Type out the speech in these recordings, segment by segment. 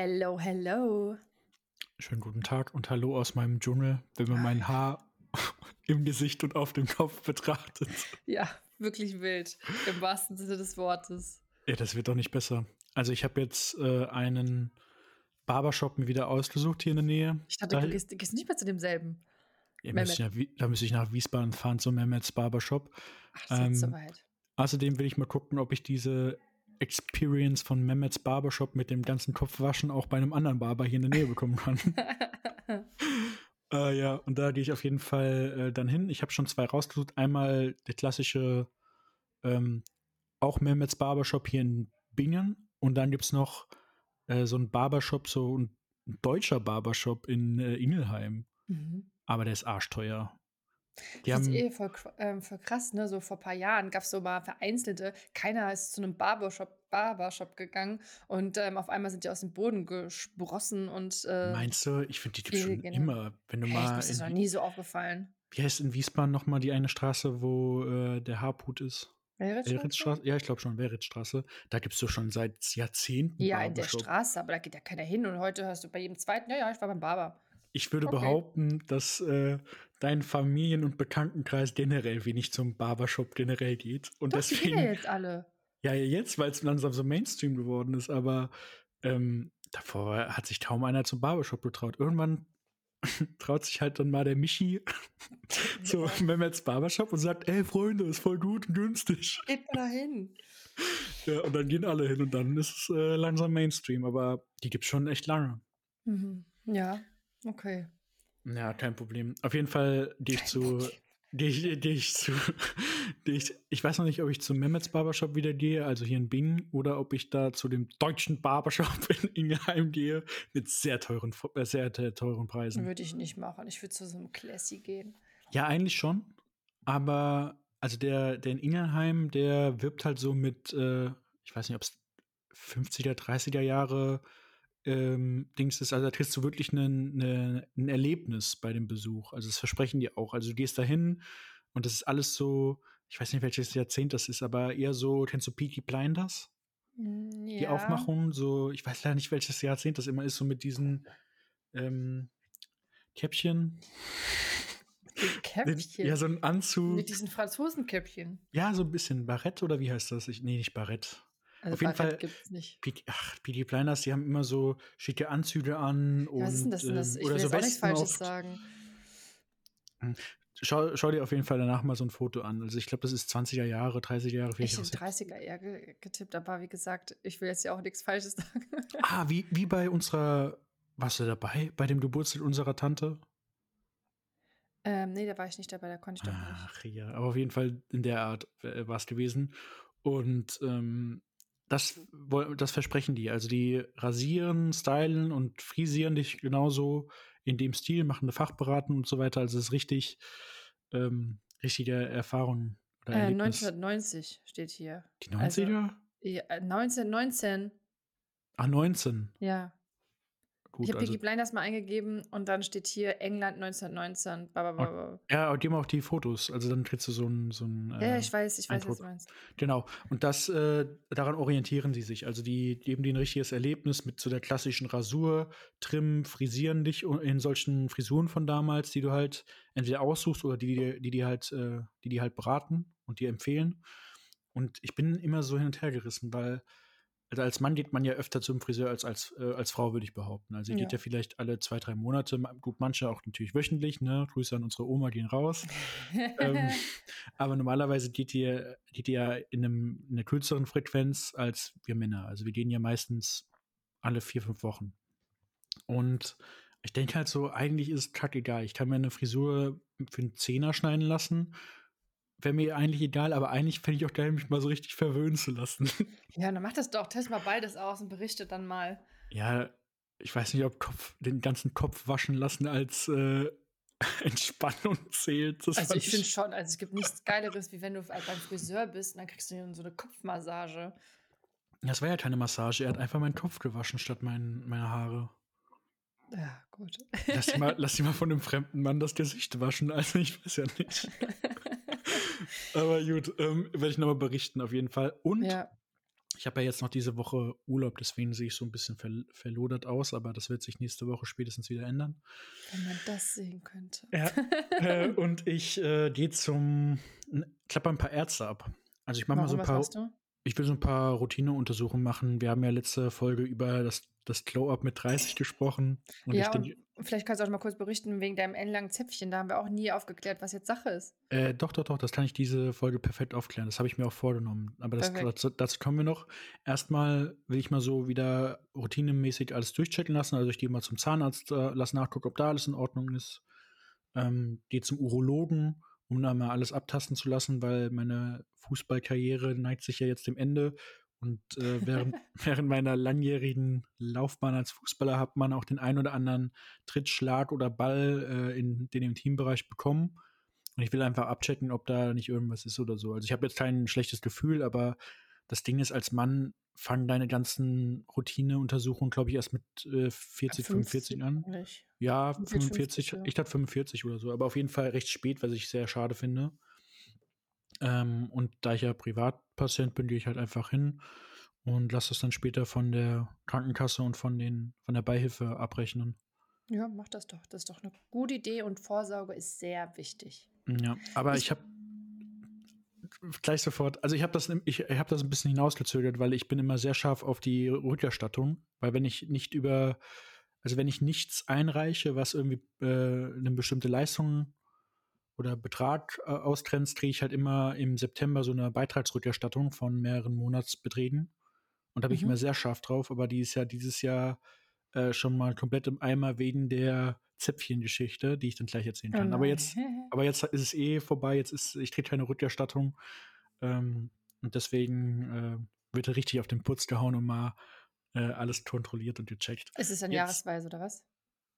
Hello, hello. Schönen guten Tag und hallo aus meinem Dschungel, wenn man mein Haar im Gesicht und auf dem Kopf betrachtet. Ja, wirklich wild, im wahrsten Sinne des Wortes. Ja, das wird doch nicht besser. Also ich habe jetzt äh, einen Barbershop mir wieder ausgesucht hier in der Nähe. Ich dachte, Da- du gehst, gehst nicht mehr zu demselben. Ja, müsste ich nach, da müsste ich nach Wiesbaden fahren zum Mehmets Barbershop. Ach, ist Ähm, jetzt soweit. Außerdem will ich mal gucken, ob ich diese Experience von Mehmets Barbershop mit dem ganzen Kopfwaschen auch bei einem anderen Barber hier in der Nähe bekommen kann. Äh, ja, und da gehe ich auf jeden Fall äh, dann hin. Ich habe schon zwei rausgesucht. Einmal der klassische, ähm, auch Mehmets Barbershop hier in Bingen. Und dann gibt es noch äh, so ein Barbershop, so ein deutscher Barbershop in äh, Ingelheim. Mhm. Aber der ist arschteuer. Die Das ist eh voll, ähm, voll krass, ne? So vor ein paar Jahren gab es so mal vereinzelte, keiner ist zu einem Barbershop, Barbershop gegangen und ähm, auf einmal sind die aus dem Boden gesprossen und äh, meinst du, ich finde die viel schon genau. immer. Wenn du echt, mal mir ist das noch nie so aufgefallen. wie heißt in Wiesbaden nochmal die eine Straße, wo äh, der Harput ist? Weritzstraße? Ja, ich glaube schon, Weritzstraße. Da gibt es doch schon seit Jahrzehnten Ja, in der. Straße, aber da geht ja keiner hin und heute hörst du bei jedem zweiten, ja, ja, ich war beim Barber. Ich würde Okay. behaupten, dass äh, dein Familien- und Bekanntenkreis generell wenig zum Barbershop generell geht. Und Doch, die deswegen, ja jetzt alle. ja, jetzt, weil es langsam so Mainstream geworden ist, aber ähm, davor hat sich kaum einer zum Barbershop getraut. Irgendwann traut sich halt dann mal der Michi zu Mehmets Barbershop und sagt, ey Freunde, ist voll gut und günstig. Geht mal dahin. Ja, und dann gehen alle hin und dann ist es äh, langsam Mainstream, aber die gibt's schon echt lange. Mhm. Ja, okay. Ja, kein Problem. Auf jeden Fall gehe ich zu, gehe ich, gehe ich zu, ich, ich weiß noch nicht, ob ich zu Mehmets Barbershop wieder gehe, also hier in Bingen, oder ob ich da zu dem deutschen Barbershop in Ingelheim gehe, mit sehr teuren, äh, sehr, sehr teuren Preisen. Würde ich nicht machen. Ich würde zu so einem Classy gehen. Ja, eigentlich schon, aber also der, der in Ingelheim, der wirbt halt so mit, äh, ich weiß nicht, ob es 50er, 30er Jahre ähm, Dings ist, also da kriegst du wirklich eine- ein Erlebnis bei dem Besuch. Also das versprechen die auch. Also du gehst da hin und das ist alles so, ich weiß nicht, welches Jahrzehnt das ist, aber eher so, kennst du Peaky Blinders? Ja. Die Aufmachung, so, ich weiß leider nicht, welches Jahrzehnt das immer ist, so mit diesen ähm, Käppchen. Käppchen. Ja, so ein Anzug. Mit diesen Franzosenkäppchen. Ja, so ein bisschen Barett oder wie heißt das? Ich, nee, nicht Barett. Also Auf jeden Fall- gibt's nicht. P ach, PD Blinders, die haben immer so schicke Anzüge an und was ist denn das? denn das? ähm, Ich oder will so jetzt auch nichts Falsches oft. sagen. Schau, schau dir auf jeden Fall danach mal so ein Foto an. Also ich glaube, das ist 20er Jahre, 30er Jahre, Ich auch. 30er eher ge getippt, aber wie gesagt, ich will jetzt ja auch nichts Falsches sagen. Ah, wie, wie bei unserer, warst du dabei? Bei dem Geburtstag unserer Tante? ähm, nee, da war ich nicht dabei, da konnte ich doch nicht. Ach ja, aber auf jeden Fall in der Art äh, war es gewesen. Und ähm, das, das versprechen die. Also die rasieren, stylen und frisieren dich genauso in dem Stil, machen eine Fachberatung und so weiter. Also es ist richtig, ähm, richtige Erfahrung oder Äh, Erlebnis. 1990 steht hier. die 90er? Ja, äh, 1919, ah, 19. ja. Gut, ich habe also, Peaky Blinders mal eingegeben und dann steht hier England 1919. Ba, ba, ba, ba. ja, und die haben auch die Fotos. Also dann kriegst du so ein, so ein Ja, äh, ich weiß, ich weiß, was Eindruck. du meinst. Genau. Und das, äh, daran orientieren sie sich. Also die geben dir ein richtiges Erlebnis mit so der klassischen Rasur, Trim, frisieren dich in solchen Frisuren von damals, die du halt entweder aussuchst oder die die, die, die halt, äh, die die halt beraten und dir empfehlen. Und ich bin immer so hin und her gerissen, weil also als Mann geht man ja öfter zum Friseur als als, äh, als Frau, würde ich behaupten. Also ihr geht Ja. ja vielleicht alle zwei, drei Monate, gut, manche auch natürlich wöchentlich, ne? Grüße an unsere Oma, gehen raus. ähm, aber normalerweise geht ihr, geht ihr ja in, einem, in einer kürzeren Frequenz als wir Männer. Also wir gehen ja meistens alle vier, fünf Wochen. Und ich denke halt so, eigentlich ist es kackegal. Ich kann mir eine Frisur für einen Zehner schneiden lassen. Wäre mir eigentlich egal, aber eigentlich fände ich auch geil, mich mal so richtig verwöhnen zu lassen. ja, dann mach das doch. Test mal beides aus und berichtet dann mal. ja, ich weiß nicht, ob Kopf, den ganzen Kopf waschen lassen als äh, Entspannung zählt. Das Also ich finde schon, also es gibt nichts Geileres, wie wenn du beim Friseur bist und dann kriegst du so eine Kopfmassage. Das war ja keine Massage. Er hat einfach meinen Kopf gewaschen statt mein, meine Haare. Ja, gut. Lass die, mal, lass mal von einem fremden Mann das Gesicht waschen. Also ich weiß ja nicht. Aber gut, ähm, werde ich nochmal berichten auf jeden Fall. Und ja. Ich habe ja jetzt noch diese Woche Urlaub, deswegen sehe ich so ein bisschen ver verlodert aus, aber das wird sich nächste Woche spätestens wieder ändern. Wenn man das sehen könnte. Ja, äh, und ich äh, gehe zum, klappe ein paar Ärzte ab. Also ich mache mal so ein paar, ich will so ein paar Routineuntersuchungen machen. Wir haben ja letzte Folge über das, das Glow-Up mit 30 gesprochen. Und ja, und vielleicht kannst du auch mal kurz berichten wegen deinem ellenlangen Zäpfchen. Da haben wir auch nie aufgeklärt, was jetzt Sache ist. Äh, doch, doch, doch, das kann ich diese Folge perfekt aufklären. Das habe ich mir auch vorgenommen. Aber das, dazu, dazu, kommen wir noch. Erstmal will ich mal so wieder routinemäßig alles durchchecken lassen. Also ich gehe mal zum Zahnarzt, äh, lass nachgucken, ob da alles in Ordnung ist. Ähm, gehe zum Urologen um da mal alles abtasten zu lassen, weil meine Fußballkarriere neigt sich ja jetzt dem Ende. Und äh, während, während meiner langjährigen Laufbahn als Fußballer hat man auch den ein oder anderen Trittschlag oder Ball äh, in den im Teambereich bekommen. Und ich will einfach abchecken, ob da nicht irgendwas ist oder so. Also ich habe jetzt kein schlechtes Gefühl, aber das Ding ist, als Mann fangen deine ganzen Routineuntersuchungen, glaube ich, erst mit äh, 40, 45 an. Nicht. Ja, 45, 50, ja. ich dachte 45 oder so, aber auf jeden Fall recht spät, was ich sehr schade finde. Ähm, und da ich ja Privatpatient bin, gehe ich halt einfach hin und lasse das dann später von der Krankenkasse und von, den, von der Beihilfe abrechnen. Ja, mach das doch. Das ist doch eine gute Idee und Vorsorge ist sehr wichtig. Ja, aber ich, ich habe gleich sofort, also ich habe das, ich, ich habe das ein bisschen hinausgezögert, weil ich bin immer sehr scharf auf die Rückerstattung, weil wenn ich nicht über, also wenn ich nichts einreiche, was irgendwie äh, eine bestimmte Leistung oder Betrag äh, ausgrenzt, kriege ich halt immer im September so eine Beitragsrückerstattung von mehreren Monatsbeträgen. Und da bin mhm. ich immer sehr scharf drauf, aber die ist ja dieses Jahr äh, schon mal komplett im Eimer wegen der Zäpfchengeschichte, die ich dann gleich erzählen kann. Oh aber jetzt, aber jetzt ist es eh vorbei, jetzt ist, ich kriege keine Rückerstattung. Ähm, und deswegen äh, wird er richtig auf den Putz gehauen und mal äh, alles kontrolliert und gecheckt. Ist es dann jetzt, jahresweise oder was?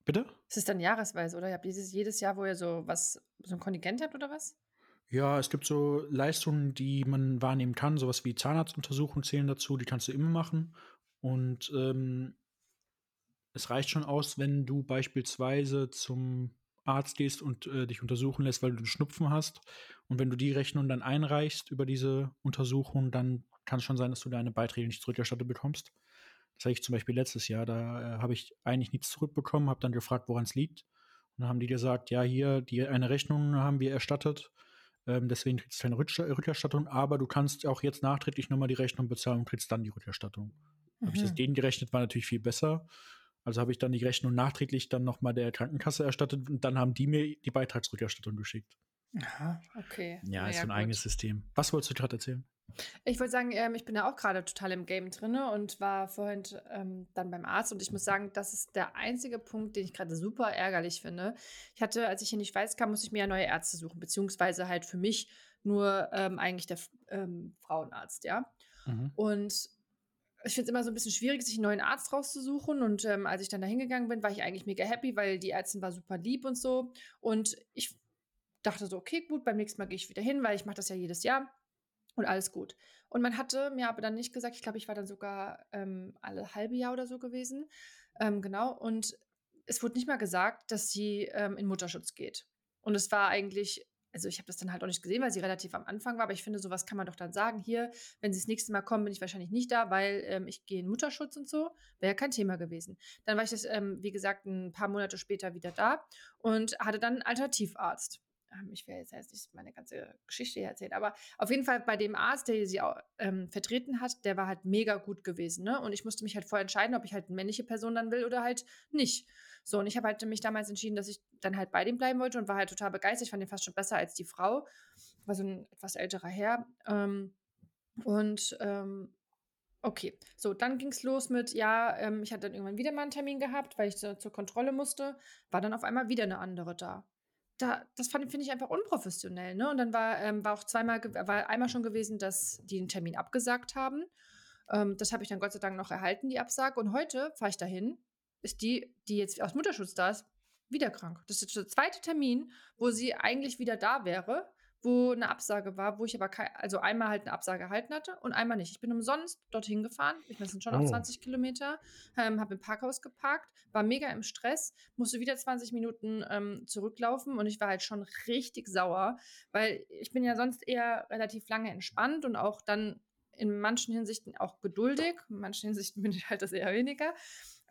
Bitte? Ist es dann jahresweise oder? Ihr habt dieses, jedes Jahr, wo ihr so was, so ein Kontingent habt oder was? Ja, es gibt so Leistungen, die man wahrnehmen kann, sowas wie Zahnarztuntersuchungen zählen dazu, die kannst du immer machen. Und ähm, es reicht schon aus, wenn du beispielsweise zum Arzt gehst und äh, dich untersuchen lässt, weil du einen Schnupfen hast. Und wenn du die Rechnung dann einreichst über diese Untersuchung, dann kann es schon sein, dass du deine Beiträge nicht zurückerstattet bekommst. Das hatte ich zum Beispiel letztes Jahr. Da äh, habe ich eigentlich nichts zurückbekommen, habe dann gefragt, woran es liegt. Und dann haben die gesagt, ja, hier, die eine Rechnung haben wir erstattet. Ähm, deswegen kriegst du keine Rückerstattung, aber du kannst auch jetzt nachträglich nochmal die Rechnung bezahlen und kriegst dann die Rückerstattung. Mhm. Habe ich das denen gerechnet, war natürlich viel besser. Also habe ich dann die Rechnung nachträglich dann nochmal der Krankenkasse erstattet und dann haben die mir die Beitragsrückerstattung geschickt. Aha, okay. Ja, ist ja, so ein gut. eigenes System. Was wolltest du gerade erzählen? Ich wollte sagen, ähm, ich bin ja auch gerade total im Game drin und war vorhin ähm, dann beim Arzt und ich muss sagen, das ist der einzige Punkt, den ich gerade super ärgerlich finde. Ich hatte, als ich in die Schweiz kam, musste ich mir ja neue Ärzte suchen, beziehungsweise halt für mich nur ähm, eigentlich der ähm, Frauenarzt, ja. Mhm. Und ich finde es immer so ein bisschen schwierig, sich einen neuen Arzt rauszusuchen. Und ähm, als ich dann da hingegangen bin, war ich eigentlich mega happy, weil die Ärztin war super lieb und so. Und ich dachte so, okay, gut, beim nächsten Mal gehe ich wieder hin, weil ich mache das ja jedes Jahr. Und alles gut. Und man hatte mir aber dann nicht gesagt, ich glaube, ich war dann sogar ähm, alle halbe Jahr oder so gewesen. Ähm, genau. Und es wurde nicht mal gesagt, dass sie ähm, in Mutterschutz geht. Und es war eigentlich also ich habe das dann halt auch nicht gesehen, weil sie relativ am Anfang war, aber ich finde, sowas kann man doch dann sagen. Hier, wenn sie das nächste Mal kommen, bin ich wahrscheinlich nicht da, weil ähm, ich gehe in Mutterschutz und so. Wäre ja kein Thema gewesen. Dann war ich das, ähm, wie gesagt, ein paar Monate später wieder da und hatte dann einen Alternativarzt. Ich will jetzt, nicht meine ganze Geschichte hier erzählen, aber auf jeden Fall bei dem Arzt, der sie auch ähm, vertreten hat, der war halt mega gut gewesen. Ne? Und ich musste mich halt vorher entscheiden, ob ich halt eine männliche Person dann will oder halt nicht. So, und ich habe halt mich damals entschieden, dass ich dann halt bei dem bleiben wollte und war halt total begeistert. Ich fand ihn fast schon besser als die Frau. War so ein etwas älterer Herr. Ähm, und ähm, okay, so, dann ging es los mit, ja, ähm, ich hatte dann irgendwann wieder mal einen Termin gehabt, weil ich so, zur Kontrolle musste. War dann auf einmal wieder eine andere da. Da, das finde ich einfach unprofessionell, ne? Und dann war, ähm, war auch zweimal, war einmal schon gewesen, dass die einen Termin abgesagt haben. Ähm, das habe ich dann Gott sei Dank noch erhalten, die Absage. Und heute fahre ich dahin ist die, die jetzt aus Mutterschutz da ist, wieder krank. Das ist der zweite Termin, wo sie eigentlich wieder da wäre, wo eine Absage war, wo ich aber kein, also einmal halt eine Absage erhalten hatte und einmal nicht. Ich bin umsonst dorthin gefahren. Ich meine, sind schon oh. 20 Kilometer, ähm, habe im Parkhaus geparkt, war mega im Stress, musste wieder 20 Minuten ähm, zurücklaufen und ich war halt schon richtig sauer, weil ich bin ja sonst eher relativ lange entspannt und auch dann in manchen Hinsichten auch geduldig, in manchen Hinsichten bin ich halt das eher weniger.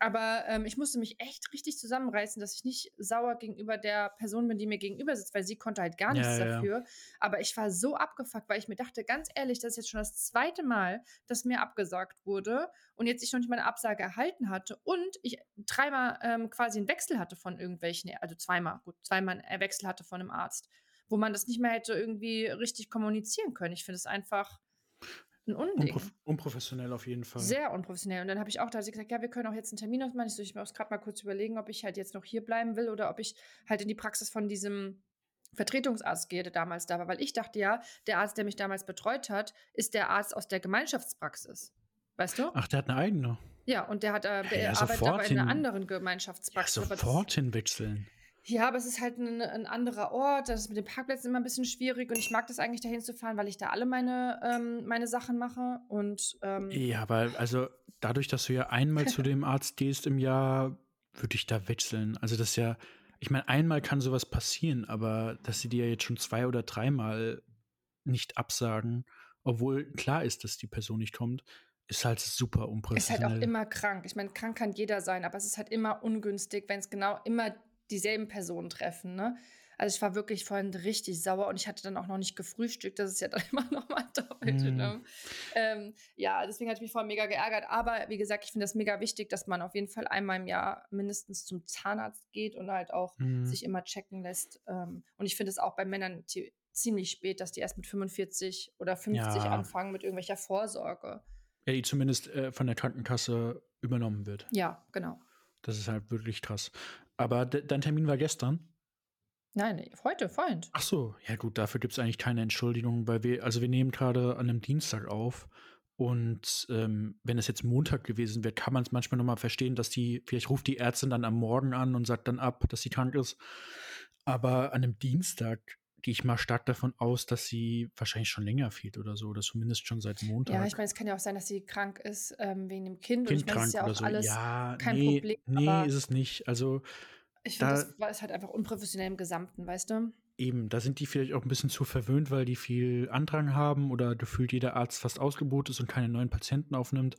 Aber ähm, ich musste mich echt richtig zusammenreißen, dass ich nicht sauer gegenüber der Person bin, die mir gegenüber sitzt, weil sie konnte halt gar nichts ja, ja. dafür. Aber ich war so abgefuckt, weil ich mir dachte, ganz ehrlich, das ist jetzt schon das zweite Mal, dass mir abgesagt wurde und jetzt ich noch nicht meine Absage erhalten hatte und ich dreimal ähm, quasi einen Wechsel hatte von irgendwelchen, also zweimal, gut, zweimal einen Wechsel hatte von einem Arzt, wo man das nicht mehr hätte irgendwie richtig kommunizieren können. Ich finde es einfach ein Unding. Unprof unprofessionell auf jeden Fall. Sehr unprofessionell. Und dann habe ich auch da gesagt, ja, wir können auch jetzt einen Termin ausmachen. Ich, so, ich muss gerade mal kurz überlegen, ob ich halt jetzt noch hier bleiben will oder ob ich halt in die Praxis von diesem Vertretungsarzt gehe, der damals da war. Weil ich dachte ja, der Arzt, der mich damals betreut hat, ist der Arzt aus der Gemeinschaftspraxis. Weißt du? Ach, der hat eine eigene. Ja, und der hat äh, der ja, arbeitet aber in einer anderen Gemeinschaftspraxis. Ja, sofort hinwechseln. Ja, aber es ist halt ein, ein, anderer Ort. Das ist mit den Pparkplätzen immer ein bisschen schwierig und ich mag das eigentlich dahin zu fahren, weil ich da alle meine, ähm, meine Sachen mache. Und, ähm ja, aber also dadurch, dass du ja einmal zu dem Arzt gehst im Jahr, würde ich da wechseln. Also das ist ja, ich meine, einmal kann sowas passieren, aber dass sie dir jetzt schon zwei oder dreimal nicht absagen, obwohl klar ist, dass die Person nicht kommt, ist halt super unprofessionell. Ist halt auch immer krank. Ich meine, krank kann jeder sein, aber es ist halt immer ungünstig, wenn es genau immer dieselben Personen treffen. Ne? Also ich war wirklich vorhin richtig sauer und ich hatte dann auch noch nicht gefrühstückt. Das ist ja dann immer noch mal doppelt. Mm. Ne? Ähm, ja, deswegen hatte ich mich vorhin mega geärgert. Aber wie gesagt, ich finde das mega wichtig, dass man auf jeden Fall einmal im Jahr mindestens zum Zahnarzt geht und halt auch mm. sich immer checken lässt. Ähm, und ich finde es auch bei Männern ziemlich spät, dass die erst mit 45 oder 50 ja. anfangen mit irgendwelcher Vorsorge. Ja, die zumindest äh, von der Krankenkasse übernommen wird. Ja, genau. Das ist halt wirklich krass. Aber dein Termin war gestern? Nein, heute, Freund. Ach so, ja gut, dafür gibt es eigentlich keine Entschuldigung, weil wir, also wir nehmen gerade an einem Dienstag auf und ähm, wenn es jetzt Montag gewesen wäre, kann man es manchmal nochmal verstehen, dass die, vielleicht ruft die Ärztin dann am Morgen an und sagt dann ab, dass sie krank ist. Aber an einem Dienstag gehe ich mal stark davon aus, dass sie wahrscheinlich schon länger fehlt oder so, oder zumindest schon seit Montag. Ja, ich meine, es kann ja auch sein, dass sie krank ist ähm, wegen dem Kind. Kind und ich meine, das ist ja auch so. alles ja, kein nee, Problem. Nee, ist es nicht. Also ich finde, das war ist halt einfach unprofessionell im Gesamten, weißt du? Eben, da sind die vielleicht auch ein bisschen zu verwöhnt, weil die viel Andrang haben oder gefühlt jeder Arzt fast ausgebucht ist und keine neuen Patienten aufnimmt.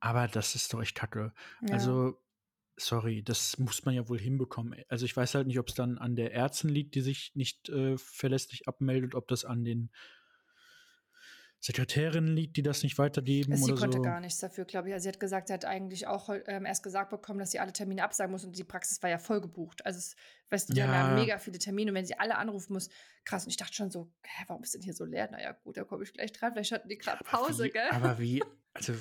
Aber das ist doch echt kacke. Ja. Also, sorry, das muss man ja wohl hinbekommen. Also, ich weiß halt nicht, ob es dann an der Ärztin liegt, die sich nicht äh, verlässlich abmeldet, ob das an den Sekretärin liegt, die das nicht weitergeben sie oder konnte gar nichts dafür, glaube ich. Also sie hat gesagt, sie hat eigentlich auch ähm, erst gesagt bekommen, dass sie alle Termine absagen muss und die Praxis war ja voll gebucht. Also es, weißt du, die ja. haben mega viele Termine und wenn sie alle anrufen muss, krass. Und ich dachte schon so, hä, warum ist denn hier so leer? Naja, gut, da komme ich gleich dran. Vielleicht hatten die gerade Pause, wie, gell? Aber wie, also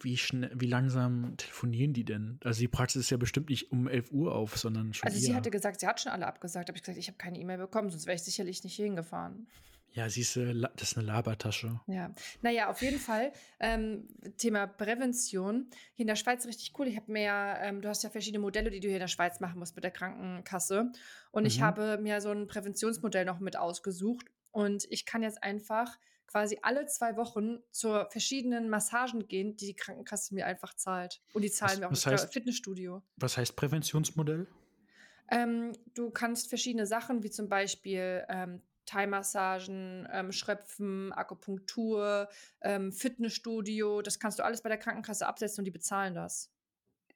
wie schnell, wie langsam telefonieren die denn? Also die Praxis ist ja bestimmt nicht um 11 Uhr auf, sondern schon Also sie hatte gesagt, sie hat schon alle abgesagt. Habe ich gesagt, ich habe keine E-Mail bekommen, sonst wäre ich sicherlich nicht hingefahren. Ja, siehst du, das ist eine Labertasche. Ja, naja, auf jeden Fall. Ähm, Thema Prävention. Hier in der Schweiz richtig cool. Ich habe mir ja, ähm, du hast ja verschiedene Modelle, die du hier in der Schweiz machen musst mit der Krankenkasse. Und mhm. ich habe mir so ein Präventionsmodell noch mit ausgesucht. Und ich kann jetzt einfach quasi alle zwei Wochen zu verschiedenen Massagen gehen, die die Krankenkasse mir einfach zahlt. Und die zahlen was, mir auch das heißt, Fitnessstudio. Was heißt Präventionsmodell? Ähm, du kannst verschiedene Sachen, wie zum Beispiel ähm, Thai-Massagen, ähm, Schröpfen, Akupunktur, ähm, Fitnessstudio. Das kannst du alles bei der Krankenkasse absetzen und die bezahlen das.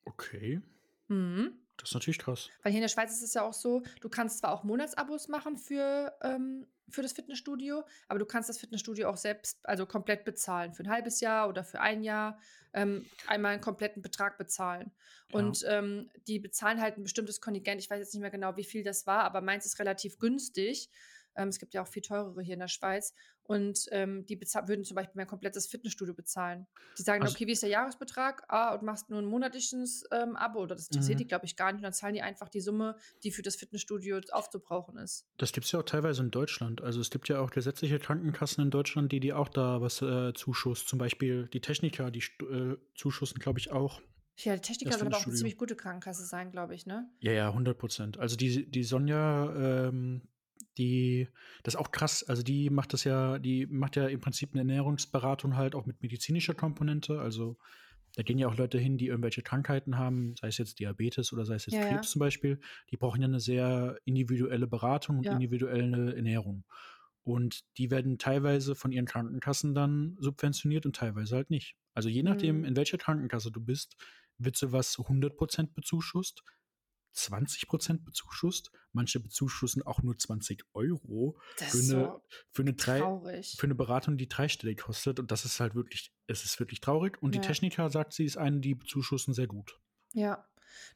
Okay. Mhm. Das ist natürlich krass. Weil hier in der Schweiz ist es ja auch so, du kannst zwar auch Monatsabos machen für, ähm, für das Fitnessstudio, aber du kannst das Fitnessstudio auch selbst, also komplett bezahlen. Für ein halbes Jahr oder für ein Jahr ähm, einmal einen kompletten Betrag bezahlen. Ja. Und ähm, die bezahlen halt ein bestimmtes Kontingent. Ich weiß jetzt nicht mehr genau, wie viel das war, aber meins ist relativ günstig. Ähm, es gibt ja auch viel teurere hier in der Schweiz. Und ähm, die würden zum Beispiel mein komplettes Fitnessstudio bezahlen. Die sagen, also, okay, wie ist der Jahresbetrag? Ah, und machst nur ein monatliches ähm, Abo. Oder das interessiert die, mhm. glaube ich, gar nicht. Und dann zahlen die einfach die Summe, die für das Fitnessstudio aufzubrauchen ist. Das gibt es ja auch teilweise in Deutschland. Also es gibt ja auch gesetzliche Krankenkassen in Deutschland, die die auch da was äh, zuschuss. Zum Beispiel die Techniker, die äh, zuschussen, glaube ich, auch. Ja, die Techniker soll aber auch eine ziemlich gute Krankenkasse sein, glaube ich, ne? Ja, ja, 100 Prozent. Also die, die Sonja, ähm, die, das ist auch krass, also die macht das ja, die macht ja im Prinzip eine Ernährungsberatung halt auch mit medizinischer Komponente. Also da gehen ja auch Leute hin, die irgendwelche Krankheiten haben, sei es jetzt Diabetes oder sei es jetzt ja, Krebs ja. zum Beispiel. Die brauchen ja eine sehr individuelle Beratung und ja. individuelle Ernährung. Und die werden teilweise von ihren Krankenkassen dann subventioniert und teilweise halt nicht. Also je nachdem, Mhm. in welcher Krankenkasse du bist, wird sowas 100% bezuschusst, 20% bezuschusst. Manche bezuschussen auch nur 20 Euro Das für eine, so für eine, drei, für eine Beratung, die dreistellig kostet. Und das ist halt wirklich, es ist wirklich traurig. Und die Ja. Techniker sagt, sie ist eine, die bezuschussen sehr gut. Ja,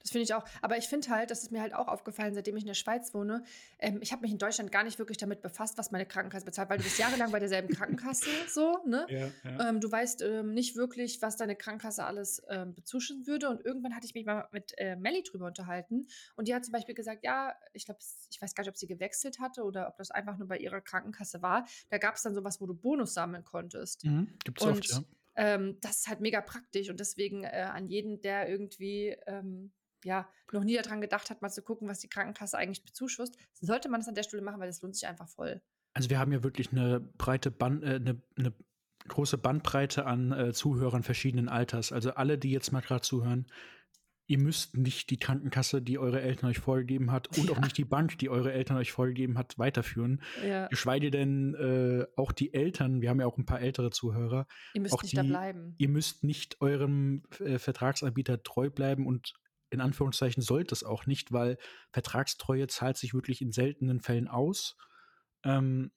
das finde ich auch. Aber ich finde halt, das ist mir halt auch aufgefallen, seitdem ich in der Schweiz wohne. Ähm, ich habe mich in Deutschland gar nicht wirklich damit befasst, was meine Krankenkasse bezahlt, weil du bist jahrelang bei derselben Krankenkasse so, ne? Ja, Ähm, du weißt ähm, nicht wirklich, was deine Krankenkasse alles ähm, bezuschussen würde. Und irgendwann hatte ich mich mal mit äh, Melly drüber unterhalten. Und die hat zum Beispiel gesagt, ja, ich glaube, ich weiß gar nicht, ob sie gewechselt hatte oder ob das einfach nur bei ihrer Krankenkasse war. Da gab es dann sowas, wo du Bonus sammeln konntest. Mhm. Gibt es oft, Und ja. Ähm, das ist halt mega praktisch und deswegen äh, an jeden, der irgendwie ähm, ja noch nie daran gedacht hat, mal zu gucken, was die Krankenkasse eigentlich bezuschusst, sollte man das an der Stelle machen, weil das lohnt sich einfach voll. Also wir haben ja wirklich eine breite Band, äh, eine, eine große Bandbreite an äh, Zuhörern verschiedenen Alters. Also alle, die jetzt mal gerade zuhören, ihr müsst nicht die Krankenkasse, die eure Eltern euch vorgegeben hat, und auch Ja. nicht die Bank, die eure Eltern euch vorgegeben hat, weiterführen. Ja, Geschweige denn äh, auch die Eltern, wir haben ja auch ein paar ältere Zuhörer, ihr auch nicht da die- bleiben. ihr müsst nicht eurem äh, Vertragsanbieter treu bleiben und in Anführungszeichen sollt es auch nicht, weil Vertragstreue zahlt sich wirklich in seltenen Fällen aus. Ähm,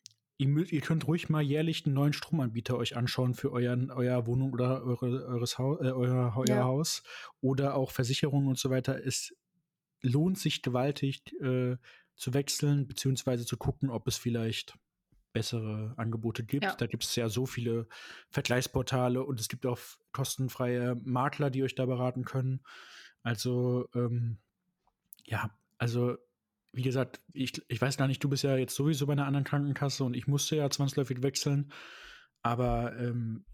ihr, ihr könnt ruhig mal jährlich einen neuen Stromanbieter euch anschauen für euren, euer Wohnung oder eure, eures Hau äh, euer, euer Ja. Haus oder auch Versicherungen und so weiter. Es lohnt sich gewaltig äh, zu wechseln, beziehungsweise zu gucken, ob es vielleicht bessere Angebote gibt. Ja. Da gibt es ja so viele Vergleichsportale und es gibt auch kostenfreie Makler, die euch da beraten können. Also, ähm, ja, also, wie gesagt, ich, ich weiß gar nicht, du bist ja jetzt sowieso bei einer anderen Krankenkasse und ich musste ja zwangsläufig wechseln. Aber ähm,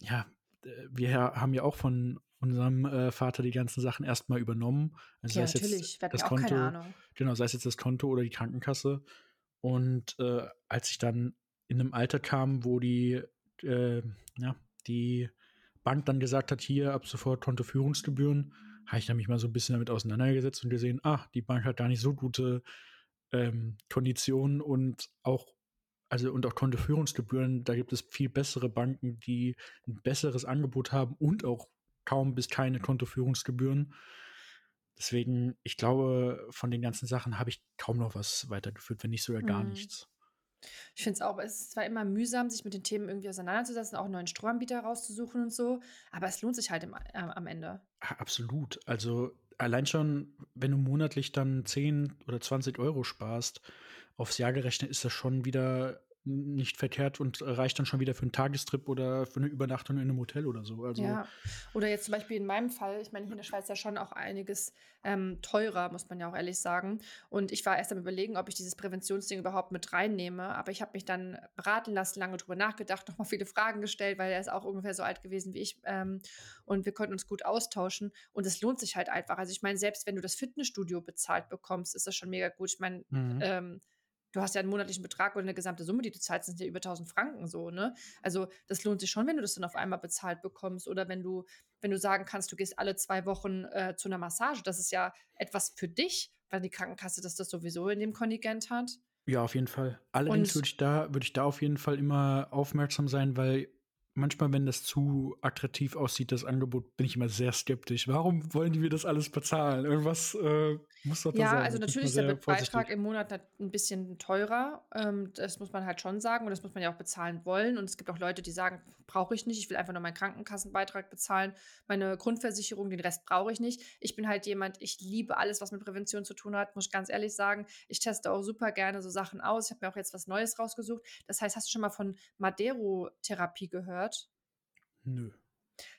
ja, wir haben ja auch von unserem äh, Vater die ganzen Sachen erstmal übernommen. Also Ja, sei natürlich. Wir hatten das auch keine Konto, Ahnung. Genau, sei es jetzt das Konto oder die Krankenkasse. Und äh, als ich dann in einem Alter kam, wo die, äh, ja, die Bank dann gesagt hat, hier ab sofort Kontoführungsgebühren, habe ich dann mich mal so ein bisschen damit auseinandergesetzt und gesehen, ach, die Bank hat gar nicht so gute ähm, Konditionen und auch, also und auch Kontoführungsgebühren, da gibt es viel bessere Banken, die ein besseres Angebot haben und auch kaum bis keine Kontoführungsgebühren. Deswegen, ich glaube, von den ganzen Sachen habe ich kaum noch was weitergeführt, wenn nicht sogar gar Mhm. nichts. Ich finde es auch, es ist zwar immer mühsam, sich mit den Themen irgendwie auseinanderzusetzen, auch neuen Stromanbieter rauszusuchen und so, aber es lohnt sich halt im, äh, am Ende. Absolut. Also allein schon, wenn du monatlich dann 10 oder 20 Euro sparst, aufs Jahr gerechnet ist das schon wieder nicht verkehrt und reicht dann schon wieder für einen Tagestrip oder für eine Übernachtung in einem Hotel oder so. Also Ja, oder jetzt zum Beispiel in meinem Fall, ich meine, hier in der Schweiz ja schon auch einiges ähm, teurer, muss man ja auch ehrlich sagen. Und ich war erst am überlegen, ob ich dieses Präventionsding überhaupt mit reinnehme. Aber ich habe mich dann beraten lassen, lange drüber nachgedacht, nochmal viele Fragen gestellt, weil er ist auch ungefähr so alt gewesen wie ich. Ähm, und wir konnten uns gut austauschen. Und es lohnt sich halt einfach. Also ich meine, selbst wenn du das Fitnessstudio bezahlt bekommst, ist das schon mega gut. Ich meine, mhm. ähm, du hast ja einen monatlichen Betrag oder eine gesamte Summe, die du zahlst, sind ja über 1000 Franken so, ne? Also das lohnt sich schon, wenn du das dann auf einmal bezahlt bekommst oder wenn du, wenn du sagen kannst, du gehst alle zwei Wochen äh, zu einer Massage. Das ist ja etwas für dich, weil die Krankenkasse das, das sowieso in dem Kontingent hat. Ja, auf jeden Fall. Allerdings würde ich da, würde ich da auf jeden Fall immer aufmerksam sein, weil manchmal, wenn das zu attraktiv aussieht, das Angebot, bin ich immer sehr skeptisch. Warum wollen die mir das alles bezahlen? Irgendwas äh, muss doch da Ja, sein. also bin ich natürlich ist der Beitrag im Monat nat- ein bisschen teurer. Ähm, das muss man halt schon sagen und das muss man ja auch bezahlen wollen. Und es gibt auch Leute, die sagen, brauche ich nicht, ich will einfach nur meinen Krankenkassenbeitrag bezahlen, meine Grundversicherung, den Rest brauche ich nicht. Ich bin halt jemand, ich liebe alles, was mit Prävention zu tun hat, muss ich ganz ehrlich sagen. Ich teste auch super gerne so Sachen aus. Ich habe mir auch jetzt was Neues rausgesucht. Das heißt, hast du schon mal von Madero-Therapie gehört? Nö.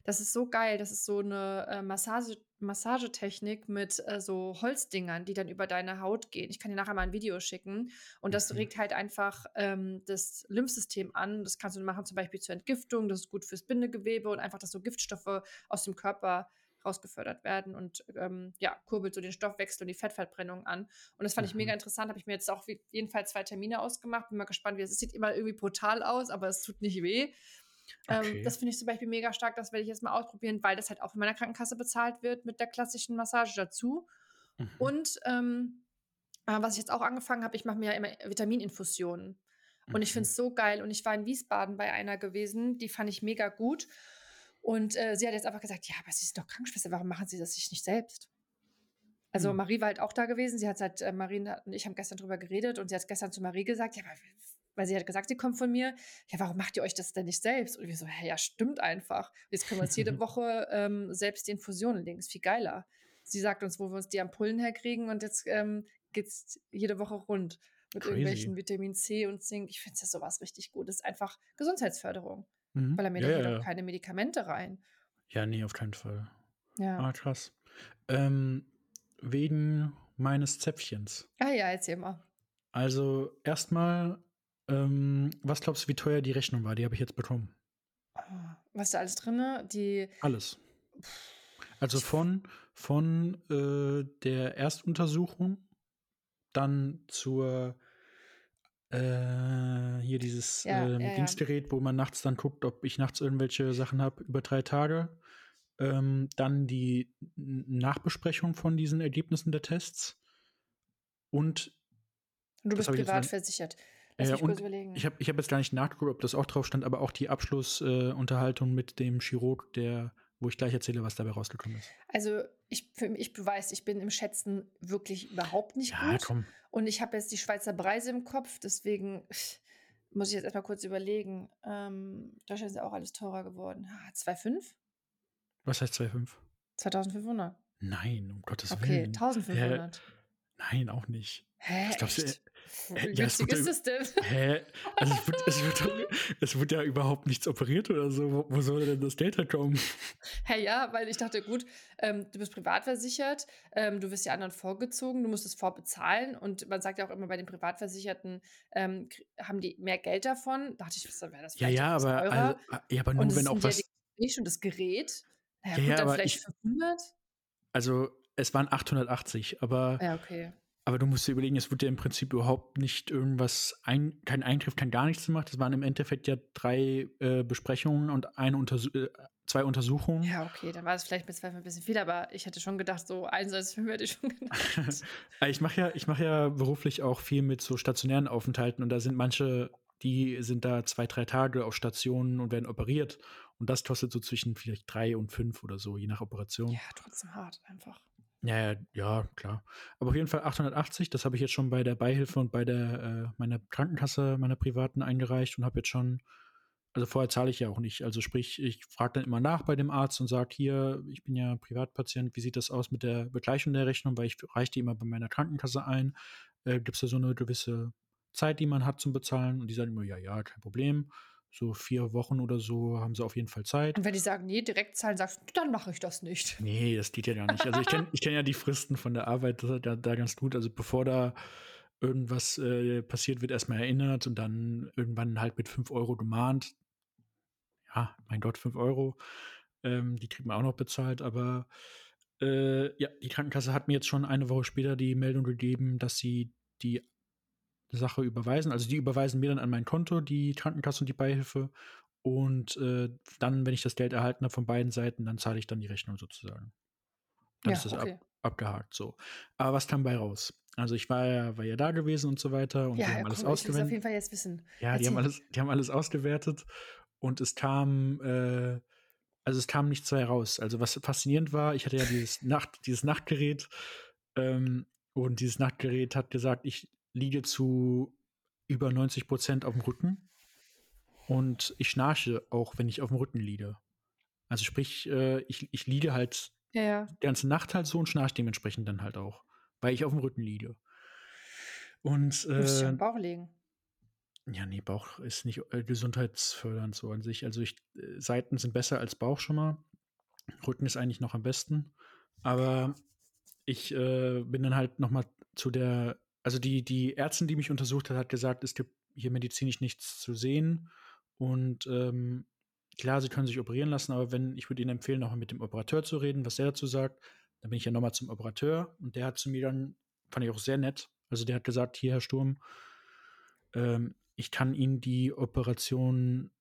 Das ist so geil. Das ist so eine äh, Massage, Massagetechnik mit äh, so Holzdingern, die dann über deine Haut gehen. Ich kann dir nachher mal ein Video schicken. Und das Mhm. regt halt einfach ähm, das Lymphsystem an. Das kannst du machen zum Beispiel zur Entgiftung. Das ist gut fürs Bindegewebe und einfach, dass so Giftstoffe aus dem Körper rausgefördert werden und ähm, ja, kurbelt so den Stoffwechsel und die Fettverbrennung an. Und das fand ich Mhm. mega interessant. Habe ich mir jetzt auch auf jeden Fall zwei Termine ausgemacht. Bin mal gespannt, wie es ist. Sieht immer irgendwie brutal aus, aber es tut nicht weh. Okay. Ähm, das finde ich zum Beispiel mega stark. Das werde ich jetzt mal ausprobieren, weil das halt auch von meiner Krankenkasse bezahlt wird mit der klassischen Massage dazu. Mhm. Und ähm, äh, was ich jetzt auch angefangen habe, ich mache mir ja immer Vitamininfusionen. Und ich finde es so geil. Und ich war in Wiesbaden bei einer gewesen, die fand ich mega gut. Und äh, sie hat jetzt einfach gesagt, ja, aber Sie sind doch Krankenschwester, warum machen Sie das sich nicht selbst? Also Hm. Marie war halt auch da gewesen. Sie hat halt, äh, Marie und ich haben gestern drüber geredet und sie hat gestern zu Marie gesagt, ja, aber, weil sie hat gesagt, sie kommt von mir, ja, warum macht ihr euch das denn nicht selbst? Und wir so, ja, stimmt einfach. Jetzt können wir uns jede Woche ähm, selbst die Infusionen legen. Ist viel geiler. Sie sagt uns, wo wir uns die Ampullen herkriegen und jetzt ähm, geht's jede Woche rund mit Crazy. irgendwelchen Vitamin C und Zink. Ich finde das sowas richtig gut. Das ist einfach Gesundheitsförderung. Mhm. Weil er mir ja, da ja, ja. keine Medikamente rein. ja, nee, auf keinen Fall. Ja. Ah, krass. Ähm, wegen meines Zäpfchens. Ah ja, erzähl mal. Also erstmal, ähm, was glaubst du, wie teuer die Rechnung war? Die habe ich jetzt bekommen. Oh, Was ist da alles drin? Die. Alles. Also von, von äh, der Erstuntersuchung dann zur äh, hier dieses Ja, ähm, ja, ja. Dienstgerät, wo man nachts dann guckt, ob ich nachts irgendwelche Sachen habe, über drei Tage. Ähm, dann die Nachbesprechung von diesen Ergebnissen der Tests. Und du bist privat versichert. Lass äh, mich kurz überlegen. ich habe ich hab jetzt gar nicht nachgeguckt, ob das auch drauf stand, aber auch die Abschlussunterhaltung äh, mit dem Chirurg, der, wo ich gleich erzähle, was dabei rausgekommen ist. Also, ich, für mich, du weißt, ich bin im Schätzen wirklich überhaupt nicht Ja, gut. komm. Und ich habe jetzt die Schweizer Preise im Kopf, deswegen muss ich jetzt erstmal kurz überlegen. Ähm, Deutschland ist ja auch alles teurer geworden. Ah, 2,5? Was heißt 2,5? 2500. Nein, um Gottes Okay, Willen. 1500. Nein, auch nicht. Hä? Was glaubst du, echt? äh, Wie ja, wird ist ja- das denn? Hä? Also es wird, es, wird, es wird ja überhaupt nichts operiert oder so. Wo, wo soll denn das Geld herkommen? Hä, ja, weil ich dachte, gut, ähm, du bist privat versichert, ähm, du wirst die anderen vorgezogen, du musst es vorbezahlen und man sagt ja auch immer, bei den Privatversicherten ähm, haben die mehr Geld davon. Da dachte ich, was wäre das Ja, vielleicht ja, etwas aber, also, ja, aber nur und wenn auch ja was. Gespräche und das Gerät. Naja, Ja, gut, ja, dann aber vielleicht ich- 500? Also es waren 880, aber, Ja, okay. Aber du musst dir überlegen, es wurde ja im Prinzip überhaupt nicht irgendwas, ein, kein Eingriff, kein gar nichts gemacht. Es waren im Endeffekt ja drei äh, Besprechungen und eine Untersu äh, zwei Untersuchungen. Ja, okay, dann war es vielleicht mit Zweifel ein bisschen viel, aber ich hätte schon gedacht, so eins als fünf hätte ich schon gedacht. Äh, Ich mache ja, ich mache ja beruflich auch viel mit so stationären Aufenthalten und da sind manche, die sind da zwei, drei Tage auf Stationen und werden operiert. Und das kostet so zwischen vielleicht drei und fünf oder so, je nach Operation. ja, trotzdem hart einfach. Ja, ja, ja, klar. Aber auf jeden Fall 880, das habe ich jetzt schon bei der Beihilfe und bei der äh, meiner Krankenkasse, meiner privaten eingereicht und habe jetzt schon, also vorher zahle ich ja auch nicht. Also sprich, ich frage dann immer nach bei dem Arzt und sage hier, ich bin ja Privatpatient, wie sieht das aus mit der Begleichung der Rechnung, weil ich reiche die immer bei meiner Krankenkasse ein. Äh, Gibt es da so eine gewisse Zeit, die man hat zum Bezahlen? Und die sagen immer, ja, ja, kein Problem. So vier Wochen oder so haben sie auf jeden Fall Zeit. Und wenn die sagen, nee, direkt zahlen, sagst du, dann mache ich das nicht. Nee, das geht ja gar nicht. Also ich kenne ich kenn ja die Fristen von der Arbeit da, da, da ganz gut. Also bevor da irgendwas äh, passiert, wird erstmal erinnert und dann irgendwann halt mit 5 Euro gemahnt. Ja, mein Gott, 5 Euro. Ähm, die kriegt man auch noch bezahlt, aber äh, ja, die Krankenkasse hat mir jetzt schon eine Woche später die Meldung gegeben, dass sie die Sache überweisen. Also die überweisen mir dann an mein Konto, die Krankenkasse und die Beihilfe. Und äh, dann, wenn ich das Geld erhalten habe von beiden Seiten, dann zahle ich dann die Rechnung sozusagen. Dann Ja, ist das okay. ab, abgehakt so. Aber was kam bei raus? Also ich war ja, war ja da gewesen und so weiter und ja, die ja haben alles komm, ich will es auf ausgewertet. jeden Fall jetzt wissen. Ja, die haben alles, die haben alles ausgewertet und es kam, äh, also es kam nichts dabei raus. Also was faszinierend war, ich hatte ja dieses Nacht, dieses Nachtgerät ähm, und dieses Nachtgerät hat gesagt, ich liege zu über 90 Prozent auf dem Rücken und ich schnarche auch, wenn ich auf dem Rücken liege. Also sprich, äh, ich, ich liege halt Ja, ja. die ganze Nacht halt so und schnarche dementsprechend dann halt auch, weil ich auf dem Rücken liege. Und Du musst dich äh, am Bauch legen. ja, nee, Bauch ist nicht äh, gesundheitsfördernd so an sich. Also ich, äh, Seiten sind besser als Bauch schon mal. Rücken ist eigentlich noch am besten. Aber ich äh, bin dann halt noch mal zu der, also die, die Ärztin, die mich untersucht hat, hat gesagt, es gibt hier medizinisch nichts zu sehen. Und ähm, klar, sie können sich operieren lassen, aber wenn, ich würde Ihnen empfehlen, nochmal mit dem Operateur zu reden, was der dazu sagt. Dann bin ich ja nochmal zum Operateur und der hat zu mir dann, fand ich auch sehr nett, also der hat gesagt, hier, Herr Sturm, ähm, ich kann Ihnen die Operation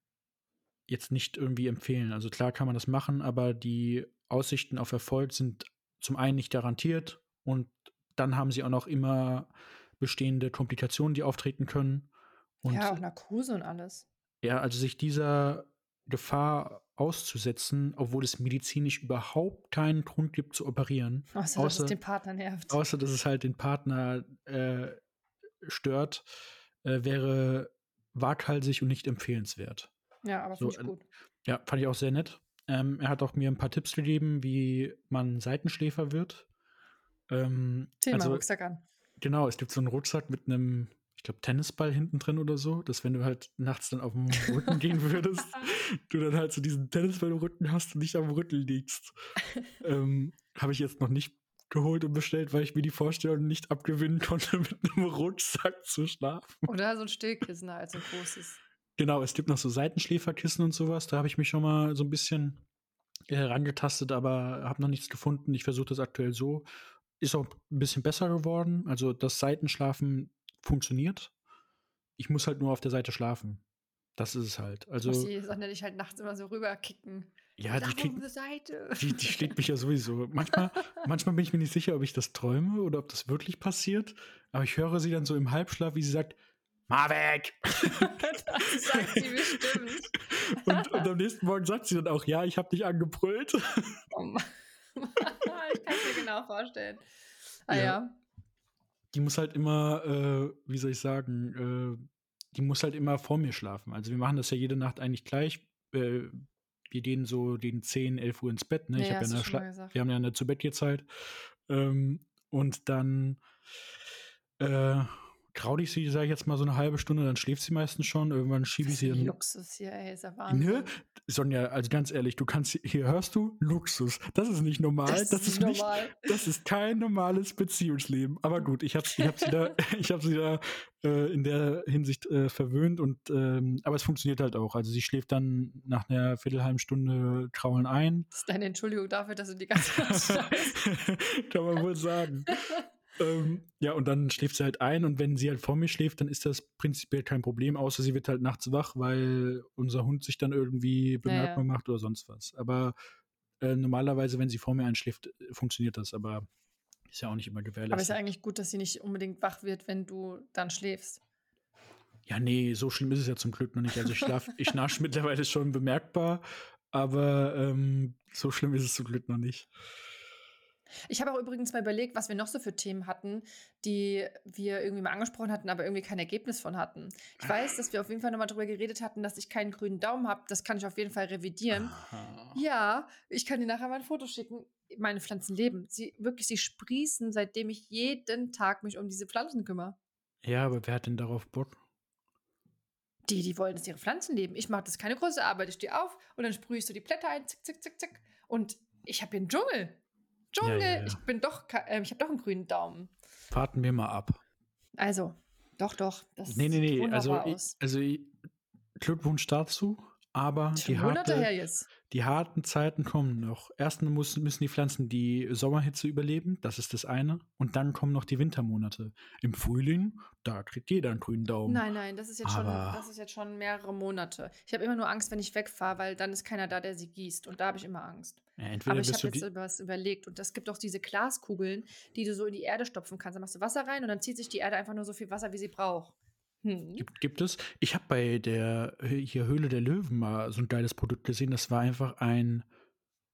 jetzt nicht irgendwie empfehlen. Also klar kann man das machen, aber die Aussichten auf Erfolg sind zum einen nicht garantiert und dann haben sie auch noch immer bestehende Komplikationen, die auftreten können. Und ja, auch Narkose und alles. ja, also sich dieser Gefahr auszusetzen, obwohl es medizinisch überhaupt keinen Grund gibt zu operieren, Außer, dass es außer, den Partner nervt. außer dass es halt den Partner äh, stört, äh, wäre waghalsig und nicht empfehlenswert. Ja, aber So, finde ich äh, gut. Ja, fand ich auch sehr nett. Ähm, er hat auch mir ein paar Tipps gegeben, wie man Seitenschläfer wird. Ähm, mal also, Rucksack an. genau, es gibt so einen Rucksack mit einem, ich glaube, Tennisball hinten drin oder so, dass wenn du halt nachts dann auf dem Rücken gehen würdest, du dann halt so diesen Tennisball im Rücken hast und nicht am Rücken liegst. ähm, Habe ich jetzt noch nicht geholt und bestellt, weil ich mir die Vorstellung nicht abgewinnen konnte, mit einem Rucksack zu schlafen. Oder so ein Stillkissen halt, so ein großes. Genau, es gibt noch so Seitenschläferkissen und sowas. Da habe ich mich schon mal so ein bisschen äh, herangetastet, aber habe noch nichts gefunden. Ich versuche das aktuell so. Ist auch ein bisschen besser geworden. Also das Seitenschlafen funktioniert. Ich muss halt nur auf der Seite schlafen. Das ist es halt. Also Muss die Sonne dich halt nachts immer so rüberkicken. ja, die, auf die Seite. die, die schlägt mich ja sowieso. Manchmal, manchmal bin ich mir nicht sicher, ob ich das träume oder ob das wirklich passiert. Aber ich höre sie dann so im Halbschlaf, wie sie sagt, Mal weg! das sagt sie bestimmt. und, und am nächsten Morgen sagt sie dann auch, ja, ich habe dich angebrüllt. Oh Mann. ich kann es mir genau vorstellen. Ah Ja. ja. die muss halt immer, äh, wie soll ich sagen, äh, die muss halt immer vor mir schlafen. Also wir machen das ja jede Nacht eigentlich gleich. Äh, wir gehen so gegen 10, 11 Uhr ins Bett. Ne? Ja, ich hab ja eine Schla gesagt. wir haben ja eine zu Bett. Ähm, und dann äh, kraul ich sie, sage ich jetzt mal, so eine halbe Stunde, dann schläft sie meistens schon. Irgendwann schiebe ich Das sie ist dann. Luxus hier, ey, ist ja Wahnsinn. Ne? Sonja, also ganz ehrlich, du kannst, hier hörst du Luxus. Das ist nicht normal. Das, ist nicht normal. Das ist kein normales Beziehungsleben. Aber gut, ich habe ich hab sie da, ich hab sie da äh, in der Hinsicht äh, verwöhnt und ähm, aber es funktioniert halt auch. Also sie schläft dann nach einer viertelhalben Stunde kraulen ein. Das ist deine Entschuldigung dafür, dass du die ganze Zeit. Kann man wohl sagen. ähm, ja, und dann schläft sie halt ein und wenn sie halt vor mir schläft, dann ist das prinzipiell kein Problem, außer sie wird halt nachts wach, weil unser Hund sich dann irgendwie bemerkbar ja. macht oder sonst was. Aber äh, normalerweise, wenn sie vor mir einschläft, funktioniert das, aber ist ja auch nicht immer Aber ist gewährleistet. ja eigentlich gut, dass sie nicht unbedingt wach wird, wenn du dann schläfst. Ja, nee, so schlimm ist es ja zum Glück noch nicht. Also ich schlaf, ich schnarche mittlerweile schon bemerkbar, aber ähm, so schlimm ist es zum Glück noch nicht. Ich habe auch übrigens mal überlegt, was wir noch so für Themen hatten, die wir irgendwie mal angesprochen hatten, aber irgendwie kein Ergebnis von hatten. Ich weiß, dass wir auf jeden Fall nochmal darüber geredet hatten, dass ich keinen grünen Daumen habe. Das kann ich auf jeden Fall revidieren. Aha. Ja, ich kann dir nachher mal ein Foto schicken. Meine Pflanzen leben. Sie wirklich, sie sprießen, seitdem ich jeden Tag mich um diese Pflanzen kümmere. Ja, aber wer hat denn darauf Bock? Die, die wollen, dass ihre Pflanzen leben. Ich mache das keine große Arbeit. Ich stehe auf und dann sprühe ich so die Blätter ein, zick, zick, zick, zick. Und ich habe hier einen Dschungel. Dschungel. Ja, ja, ja. Ich bin doch, äh, ich habe doch einen grünen Daumen. Warten wir mal ab. Also, doch, doch. Das Nee, nee, nee. Also, ich, also ich, Glückwunsch dazu. Aber die, harte, her jetzt. die harten Zeiten kommen noch. Erstens müssen, müssen die Pflanzen die Sommerhitze überleben. Das ist das eine. Und dann kommen noch die Wintermonate. Im Frühling, da kriegt jeder einen grünen Daumen. Nein, nein, das ist jetzt schon, das ist jetzt schon mehrere Monate. Ich habe immer nur Angst, wenn ich wegfahre, weil dann ist keiner da, der sie gießt. Und da habe ich immer Angst. Ja, entweder Aber ich habe jetzt was überlegt. Und es gibt auch diese Glaskugeln, die du so in die Erde stopfen kannst. Da machst du Wasser rein und dann zieht sich die Erde einfach nur so viel Wasser, wie sie braucht. Hm. Gibt, gibt es? Ich habe bei der hier Höhle der Löwen mal so ein geiles Produkt gesehen. Das war einfach ein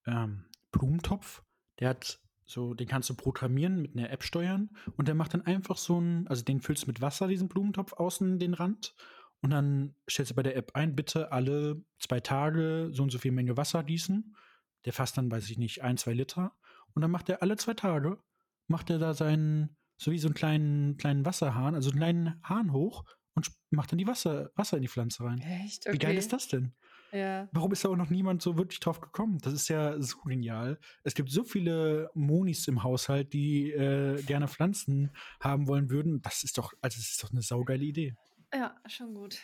ähm, Blumentopf. Der hat so, den kannst du programmieren mit einer App steuern und der macht dann einfach so ein, also den füllst du mit Wasser, diesen Blumentopf außen den Rand und dann stellst du bei der App ein, bitte alle zwei Tage so und so viel Menge Wasser gießen. Der fasst dann, weiß ich nicht, ein, zwei Liter und dann macht er alle zwei Tage, macht er da seinen, so wie so einen kleinen, kleinen Wasserhahn, also einen kleinen Hahn hoch und macht dann die Wasser, Wasser in die Pflanze rein. Echt? Okay. Wie geil ist das denn? Ja. Warum ist da auch noch niemand so wirklich drauf gekommen? Das ist ja so genial. Es gibt so viele Monis im Haushalt, die äh, gerne Pflanzen haben wollen würden. Das ist doch, also das ist doch eine saugeile Idee. Ja, schon gut.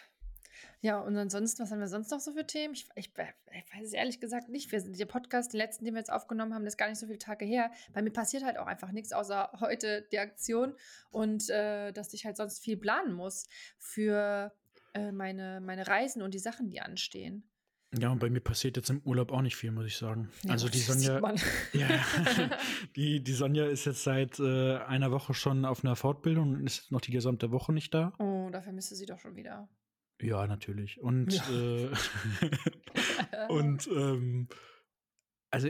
Ja, und ansonsten, was haben wir sonst noch so für Themen? Ich, ich, ich weiß es ehrlich gesagt nicht. Wir sind der Podcast, den letzten, den wir jetzt aufgenommen haben, das ist gar nicht so viele Tage her. Bei mir passiert halt auch einfach nichts, außer heute die Aktion und äh, dass ich halt sonst viel planen muss für äh, meine, meine Reisen und die Sachen, die anstehen. Ja, und bei mir passiert jetzt im Urlaub auch nicht viel, muss ich sagen. Ja, also die Sonja, ja, die, die Sonja ist jetzt seit äh, einer Woche schon auf einer Fortbildung und ist noch die gesamte Woche nicht da. Oh, vermisst du sie doch schon wieder? Ja, natürlich. Und, Ja. äh, und ähm, also,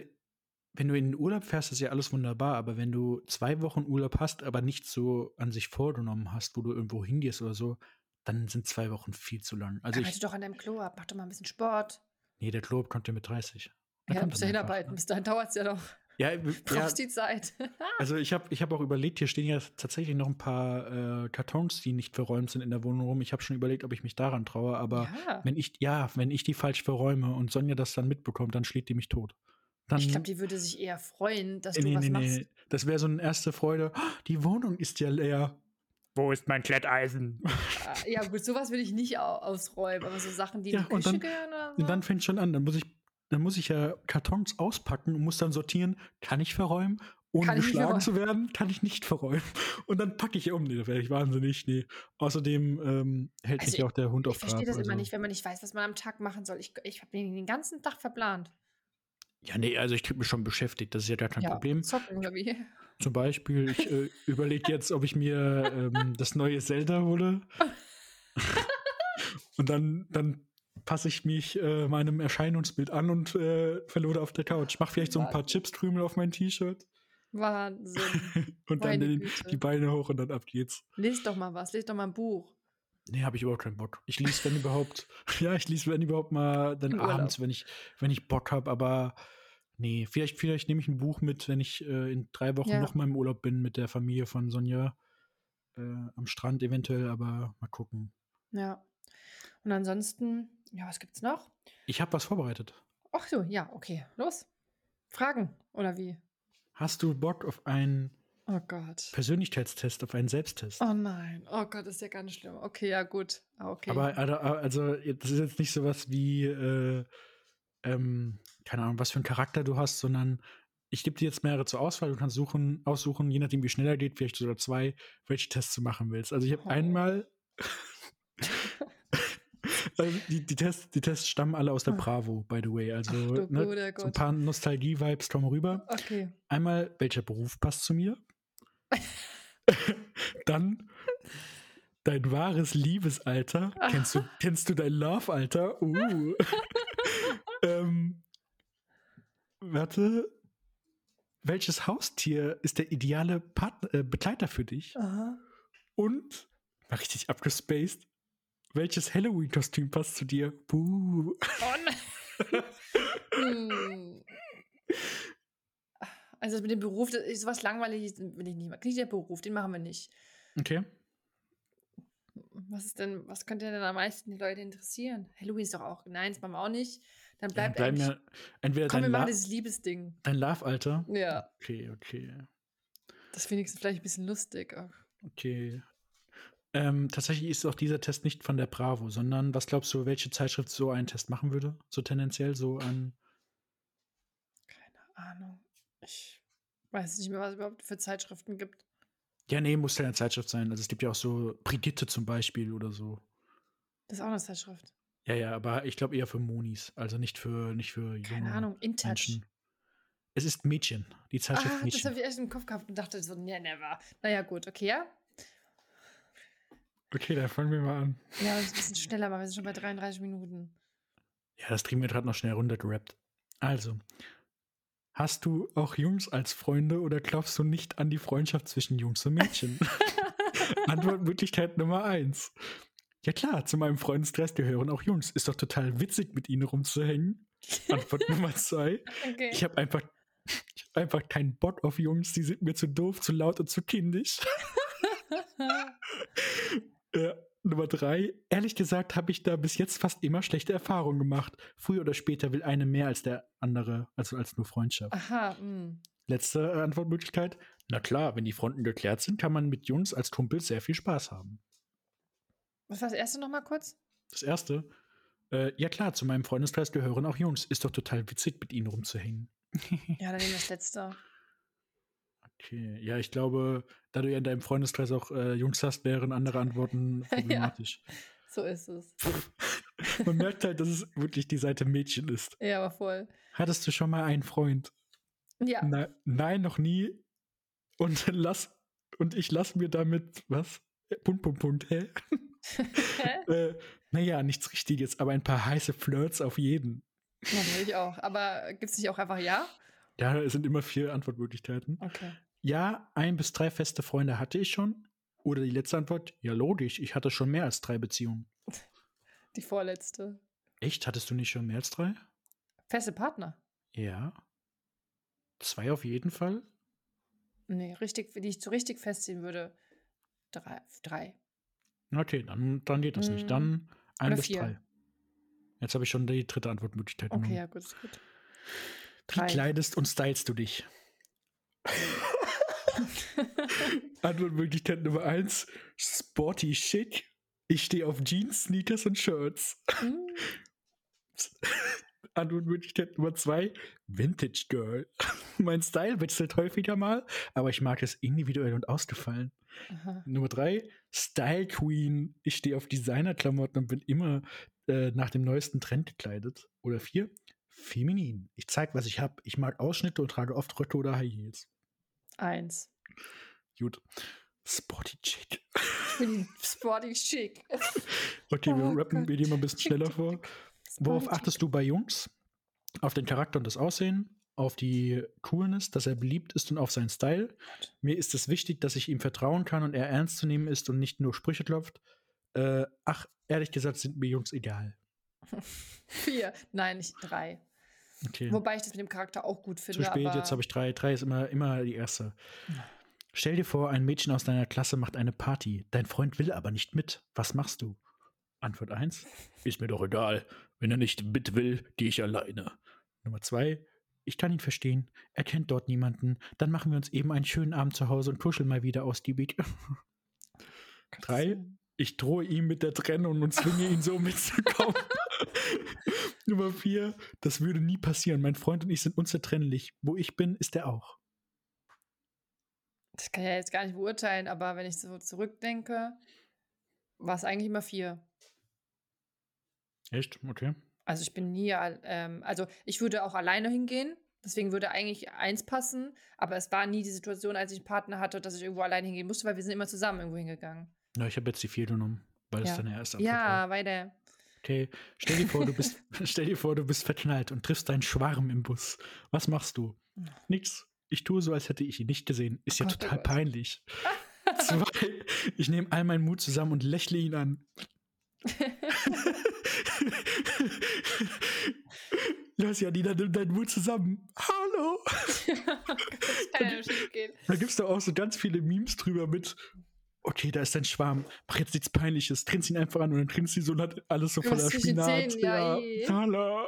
wenn du in den Urlaub fährst, ist ja alles wunderbar, aber wenn du zwei Wochen Urlaub hast, aber nichts so an sich vorgenommen hast, wo du irgendwo hingehst oder so, dann sind zwei Wochen viel zu lang. Also Arbeite ich, doch an deinem Klo ab, mach doch mal ein bisschen Sport. nee, der Club kommt ja mit 30. Der Ja, musst du hinarbeiten, ne? bis dahin dauert es ja noch. Ja, ja, Brauchst die Zeit. also ich habe ich hab auch überlegt, hier stehen ja tatsächlich noch ein paar äh, Kartons, die nicht verräumt sind in der Wohnung rum. Ich habe schon überlegt, ob ich mich daran traue, aber ja. wenn ich, ja, wenn ich die falsch verräume und Sonja das dann mitbekommt, dann schlägt die mich tot. Dann, Ich glaube, die würde sich eher freuen, dass nee, du was nee, machst. nee. Das wäre so eine erste Freude. "Oh, Die Wohnung ist ja leer. Wo ist mein Kletteisen? Ah, Ja, gut, sowas will ich nicht au ausräumen, aber so Sachen, die in Ja, die und Küche dann- gehören oder so. Und dann fängt schon an. Dann muss ich, dann muss ich ja Kartons auspacken und muss dann sortieren, kann ich verräumen? Ohne Kann ich geschlagen zu werden, kann ich nicht verräumen. Und dann packe ich um. Nee, da wäre ich wahnsinnig. Nee. Außerdem ähm, hält Also mich ja auch der Hund auf ich verstehe das immer also- nicht, wenn man nicht weiß, was man am Tag machen soll. Ich, ich habe den den ganzen Tag verplant. Ja, nee, also ich kriege mich schon beschäftigt. Das ist ja gar kein ja, Problem. Zocken oder wie? Zum Beispiel, ich äh, überlege jetzt, ob ich mir ähm, das neue Zelda hole. und dann, dann passe ich mich äh, meinem Erscheinungsbild an und äh, verlode auf der Couch. Mach vielleicht so ein paar. Chipstrümel auf mein T-Shirt Wahnsinn. und dann Meine die, Beine hoch und dann ab geht's. Lies doch mal was, lies doch mal ein Buch. Nee, habe ich überhaupt keinen Bock. Ich lese, wenn überhaupt, ja, ich lese, wenn überhaupt mal dann abends, wenn ich, wenn ich Bock habe, aber nee, vielleicht, vielleicht nehme ich ein Buch mit, wenn ich äh, in drei Wochen Ja. noch mal im Urlaub bin mit der Familie von Sonja. Äh, am Strand eventuell, aber mal gucken. Ja. Und ansonsten, ja, was gibt's noch? Ich habe was vorbereitet. Ach so, ja, okay. Los. Fragen oder wie? Hast du Bock auf einen Oh Gott. Persönlichkeitstest, auf einen Selbsttest? Oh nein. Oh Gott, ist ja ganz schlimm. Okay, ja, gut. Ah, Okay. Aber also, also, das ist jetzt nicht sowas wie, äh, ähm, keine Ahnung, was für einen Charakter du hast, sondern ich gebe dir jetzt mehrere zur Auswahl. Du kannst suchen, aussuchen, je nachdem, wie schnell er geht, vielleicht sogar zwei, welche Tests du machen willst. Also ich habe Oh. einmal. Also die, die, Tests, die Tests stammen alle aus der Hm. Bravo, by the way. Also Ach du ne, so ein paar Nostalgie-Vibes kommen rüber. okay. Einmal, welcher Beruf passt zu mir? Dann dein wahres Liebesalter. Kennst du, kennst du dein Love-Alter? Uh. ähm, warte. Welches Haustier ist der ideale Part äh, Begleiter für dich? Aha. Und, war richtig abgespaced, welches Halloween-Kostüm passt zu dir? Buh. Oh nein. hm. Also mit dem Beruf, das ist sowas langweiliges will ich nicht machen. Nicht der Beruf, den machen wir nicht. Okay. Was ist denn, was könnte denn am meisten die Leute interessieren? Halloween ist doch auch, nein, das machen wir auch nicht. Dann bleibt bleiben eigentlich, ja entweder komm, wir dein, machen La dieses Liebesding. dein Love-Alter. Ja, Okay, okay. das finde ich vielleicht ein bisschen lustig. Ach, Okay. Ähm, tatsächlich ist auch dieser Test nicht von der Bravo, sondern was glaubst du, welche Zeitschrift so einen Test machen würde? So tendenziell so an. Keine Ahnung. Ich weiß nicht mehr, was es überhaupt für Zeitschriften gibt. Ja, nee, muss ja eine Zeitschrift sein. Also es gibt ja auch so Brigitte zum Beispiel oder so. Das ist auch eine Zeitschrift. Ja, ja, aber ich glaube eher für Monis, also nicht für nicht für junge Keine Ahnung, In Touch. Menschen. Es ist Mädchen, die Zeitschrift Ah, das Mädchen. habe ich echt im Kopf gehabt und dachte so, nee, never. Naja, gut, okay, ja. Okay, dann fangen wir mal an. Ja, das ist ein bisschen schneller, aber wir sind schon bei 33 Minuten. Ja, das kriegen wir gerade noch schnell runtergerappt. Also, hast du auch Jungs als Freunde oder glaubst du nicht an die Freundschaft zwischen Jungs und Mädchen? Antwortmöglichkeit Nummer eins. Ja klar, zu meinem Freundeskreis gehören auch Jungs. Ist doch total witzig, mit ihnen rumzuhängen. Antwort Nummer zwei. Okay. Ich habe einfach, ich hab einfach keinen Bock auf Jungs. Die sind mir zu doof, zu laut und zu kindisch. Ja, Nummer drei. Ehrlich gesagt habe ich da bis jetzt fast immer schlechte Erfahrungen gemacht. Früher oder später will eine mehr als der andere, also als nur Freundschaft. Aha, mh. Letzte äh, Antwortmöglichkeit. Na klar, wenn die Fronten geklärt sind, kann man mit Jungs als Kumpel sehr viel Spaß haben. Was war das erste nochmal kurz? Das erste. Äh, ja klar, zu meinem Freundeskreis gehören auch Jungs. Ist doch total witzig, mit ihnen rumzuhängen. Ja, dann nehmen wir das letzte. Okay, ja, ich glaube, da du ja in deinem Freundeskreis auch äh, Jungs hast, wären andere Antworten problematisch. So ist es. Man merkt halt, dass es wirklich die Seite Mädchen ist. Ja, aber voll. Hattest du schon mal einen Freund? Ja. Na, nein, noch nie. Und lass und ich lass mir damit was? Punkt, Punkt, Punkt, hä? äh, naja, nichts Richtiges, aber ein paar heiße Flirts auf jeden. Natürlich auch. Aber gibt es nicht auch einfach Ja? Ja, es sind immer vier Antwortmöglichkeiten. Okay. Ja, ein bis drei feste Freunde hatte ich schon. Oder die letzte Antwort, ja, logisch, ich hatte schon mehr als drei Beziehungen. Die vorletzte. Echt? Hattest du nicht schon mehr als drei? Feste Partner? Ja. Zwei auf jeden Fall? Nee, richtig, die ich so richtig festziehen würde. Drei. drei. Okay, dann, dann geht das mm. nicht. Dann ein Oder bis vier. drei. Jetzt habe ich schon die dritte Antwortmöglichkeit Okay, genommen. ja, gut, ist gut. Wie Drei. kleidest und stylst du dich? Antwortmöglichkeit Nummer eins: Sporty chic. Ich stehe auf Jeans, Sneakers und Shirts. Hm, Antwortmöglichkeit Nummer zwei: Vintage Girl. mein Style wechselt häufiger mal, aber ich mag es individuell und ausgefallen. Aha. Nummer drei: Style Queen. Ich stehe auf Designerklamotten und bin immer äh, nach dem neuesten Trend gekleidet. Oder vier: Feminin. Ich zeig, was ich habe. Ich mag Ausschnitte und trage oft Röcke oder High Heels. Eins. Gut. Sporty chic. Ich bin sporty chic. Okay, Oh wir rappen Gott. wir gehen mal ein bisschen schneller vor. Worauf achtest du bei Jungs? Auf den Charakter und das Aussehen, auf die Coolness, dass er beliebt ist und auf seinen Style. Mir ist es wichtig, dass ich ihm vertrauen kann und er ernst zu nehmen ist und nicht nur Sprüche klopft. Äh, ach, ehrlich gesagt sind mir Jungs egal. Vier. Nein, nicht drei. Okay. Wobei ich das mit dem Charakter auch gut finde. Zu spät, jetzt habe ich drei. Drei ist immer, immer die erste. Stell dir vor, ein Mädchen aus deiner Klasse macht eine Party. Dein Freund will aber nicht mit. Was machst du? Antwort 1. Ist mir doch egal. Wenn er nicht mit will, gehe ich alleine. Nummer 2. Ich kann ihn verstehen. Er kennt dort niemanden. Dann machen wir uns eben einen schönen Abend zu Hause und kuscheln mal wieder ausgiebig. Drei. Ich drohe ihm mit der Trennung und zwinge ihn so mitzukommen. Nummer vier, das würde nie passieren. Mein Freund und ich sind unzertrennlich. Wo ich bin, ist er auch. Das kann ich ja jetzt gar nicht beurteilen, aber wenn ich so zurückdenke, war es eigentlich immer vier. Echt? Okay. Also ich bin nie, ähm, also ich würde auch alleine hingehen. Deswegen würde eigentlich eins passen, aber es war nie die Situation, als ich einen Partner hatte, dass ich irgendwo alleine hingehen musste, weil wir sind immer zusammen irgendwo hingegangen. Na, ich habe jetzt die vier genommen, weil es Ja. deine erste Antwort war. Ja, weiter. Okay. Stell dir vor, du bist, stell dir vor, du bist verknallt und triffst deinen Schwarm im Bus. Was machst du? Nix. Ich tue so, als hätte ich ihn nicht gesehen. Ist Oh ja Gott, oh total peinlich. Zwei. Ich nehme all meinen Mut zusammen und lächle ihn an. Lass ja, Nina, nimm deinen Mut zusammen. Hallo. das kann ja schief gehen. Da gibt es doch auch so ganz viele Memes drüber mit. Okay, da ist dein Schwarm. Mach jetzt nichts Peinliches. Grinst ihn einfach an und dann grinst sie so alles so voller Spinat. Zähnen, ja, eh. Hallo.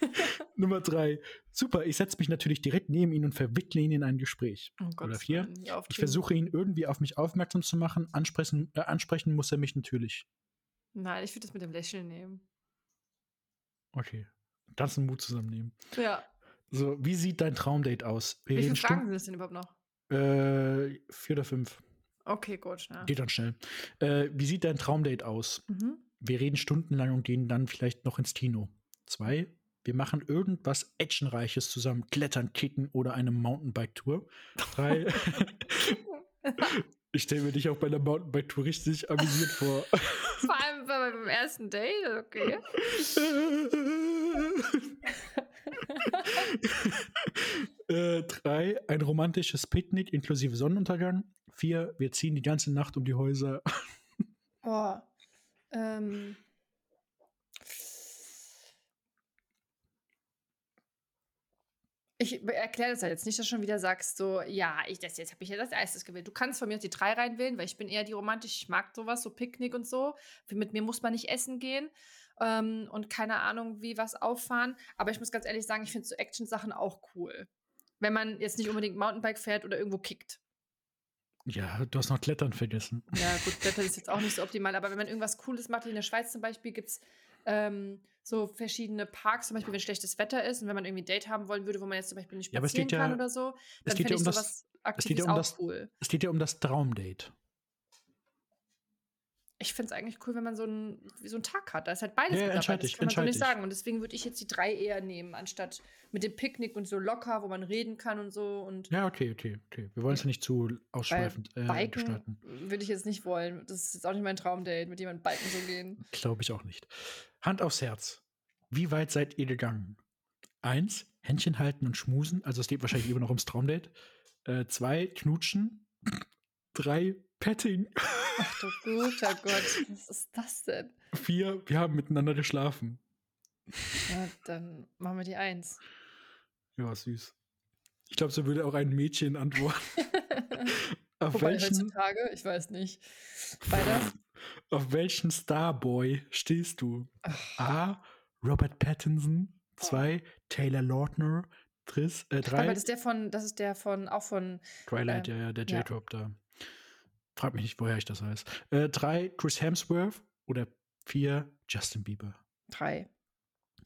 Nummer drei. Super, ich setze mich natürlich direkt neben ihn und verwickle ihn in ein Gespräch. Oh Oder Gottes vier. Ich versuche ihn irgendwie auf mich aufmerksam zu machen. Ansprechen, äh, ansprechen muss er mich natürlich. Nein, ich würde das mit dem Lächeln nehmen. Okay. Ganzen Mut zusammennehmen. Ja. So, wie sieht dein Traumdate aus? Wir Wie viele Fragen sind es denn überhaupt noch? Äh, vier oder fünf. Okay, gut. Ja. Geht dann schnell. Äh, wie sieht dein Traumdate aus? Mhm. Wir reden stundenlang und gehen dann vielleicht noch ins Kino. Zwei, wir machen irgendwas Actionreiches zusammen, klettern, kicken oder eine Mountainbike-Tour. Drei, ich stelle mir dich auch bei einer Mountainbike-Tour richtig amüsiert vor. Vor allem bei- beim ersten Date, okay. äh, drei, ein romantisches Picknick inklusive Sonnenuntergang. Vier, wir ziehen die ganze Nacht um die Häuser. Boah. Ähm. Ich erkläre das ja jetzt nicht, dass du schon wieder sagst, so, ja, ich, das jetzt habe ich ja das erstes gewählt. Du kannst von mir aus die drei reinwählen, weil ich bin eher die romantisch, ich mag sowas, so Picknick und so. Mit mir muss man nicht essen gehen ähm, und keine Ahnung, wie was auffahren. Aber ich muss ganz ehrlich sagen, ich finde so Action-Sachen auch cool. Wenn man jetzt nicht unbedingt Mountainbike fährt oder irgendwo kickt. Ja, du hast noch Klettern vergessen. Ja, gut, Wetter ist jetzt auch nicht so optimal, aber wenn man irgendwas Cooles macht, in der Schweiz zum Beispiel, gibt es ähm, so verschiedene Parks, zum Beispiel, wenn schlechtes Wetter ist und wenn man irgendwie ein Date haben wollen würde, wo man jetzt zum Beispiel nicht Ja, aber es spazieren ja- kann oder so, es dann geht finde ja ich um das- sowas es geht Aktives ja um auch das- cool. Es geht ja um das Traumdate. Ich finde es eigentlich cool, wenn man so einen, so einen Tag hat. Da ist halt beides Ja, mit dabei. Das kann man so nicht sagen. Und deswegen würde ich jetzt die drei eher nehmen, anstatt mit dem Picknick und so locker, wo man reden kann und so. Und Ja, okay, okay, okay. Wir wollen es ja nicht zu ausschweifend äh, Biken gestalten. würde ich jetzt nicht wollen. Das ist jetzt auch nicht mein Traumdate, mit jemandem biken zu gehen. Glaube ich auch nicht. Hand aufs Herz. Wie weit seid ihr gegangen? Eins, Händchen halten und schmusen. Also es geht wahrscheinlich immer noch ums Traumdate. Äh, zwei, knutschen. Drei, Petting. Ach du guter Gott, was ist das denn? Vier, wir haben miteinander geschlafen. Ja, dann machen wir die Eins. Ja, süß. Ich glaube, so würde auch ein Mädchen antworten. Auf Wobei welchen, heutzutage, ich weiß nicht. Weiter. auf welchen Starboy stehst du? A. Robert Pattinson. Zwei. Taylor Lautner. Tris, äh, drei. das ist der von, das ist der von, auch von, Twilight, ähm, ja, ja, der ja. J-Top da. Frag mich nicht, woher ich das weiß. Äh, drei, Chris Hemsworth. Oder vier, Justin Bieber. drei.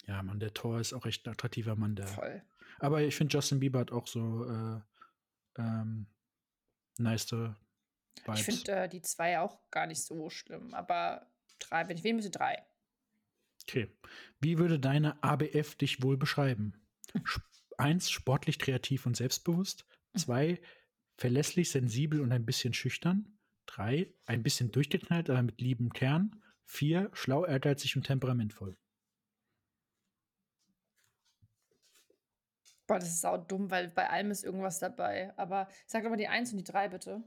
Ja, Mann, der Thor ist auch echt ein attraktiver Mann. Der. Voll. Aber ich finde, Justin Bieber hat auch so äh, ähm, nice Vibes. Ich finde äh, die zwei auch gar nicht so schlimm, aber drei, wenn ich wählen müsste, drei. Okay. Wie würde deine ABF dich wohl beschreiben? Eins, sportlich, kreativ und selbstbewusst. Zwei, verlässlich, sensibel und ein bisschen schüchtern. Drei, ein bisschen durchgeknallt, aber mit liebem Kern. Vier, schlau, ehrgeizig und temperamentvoll. Boah, das ist auch dumm, weil bei allem ist irgendwas dabei. Aber sag doch mal die eins und die drei bitte.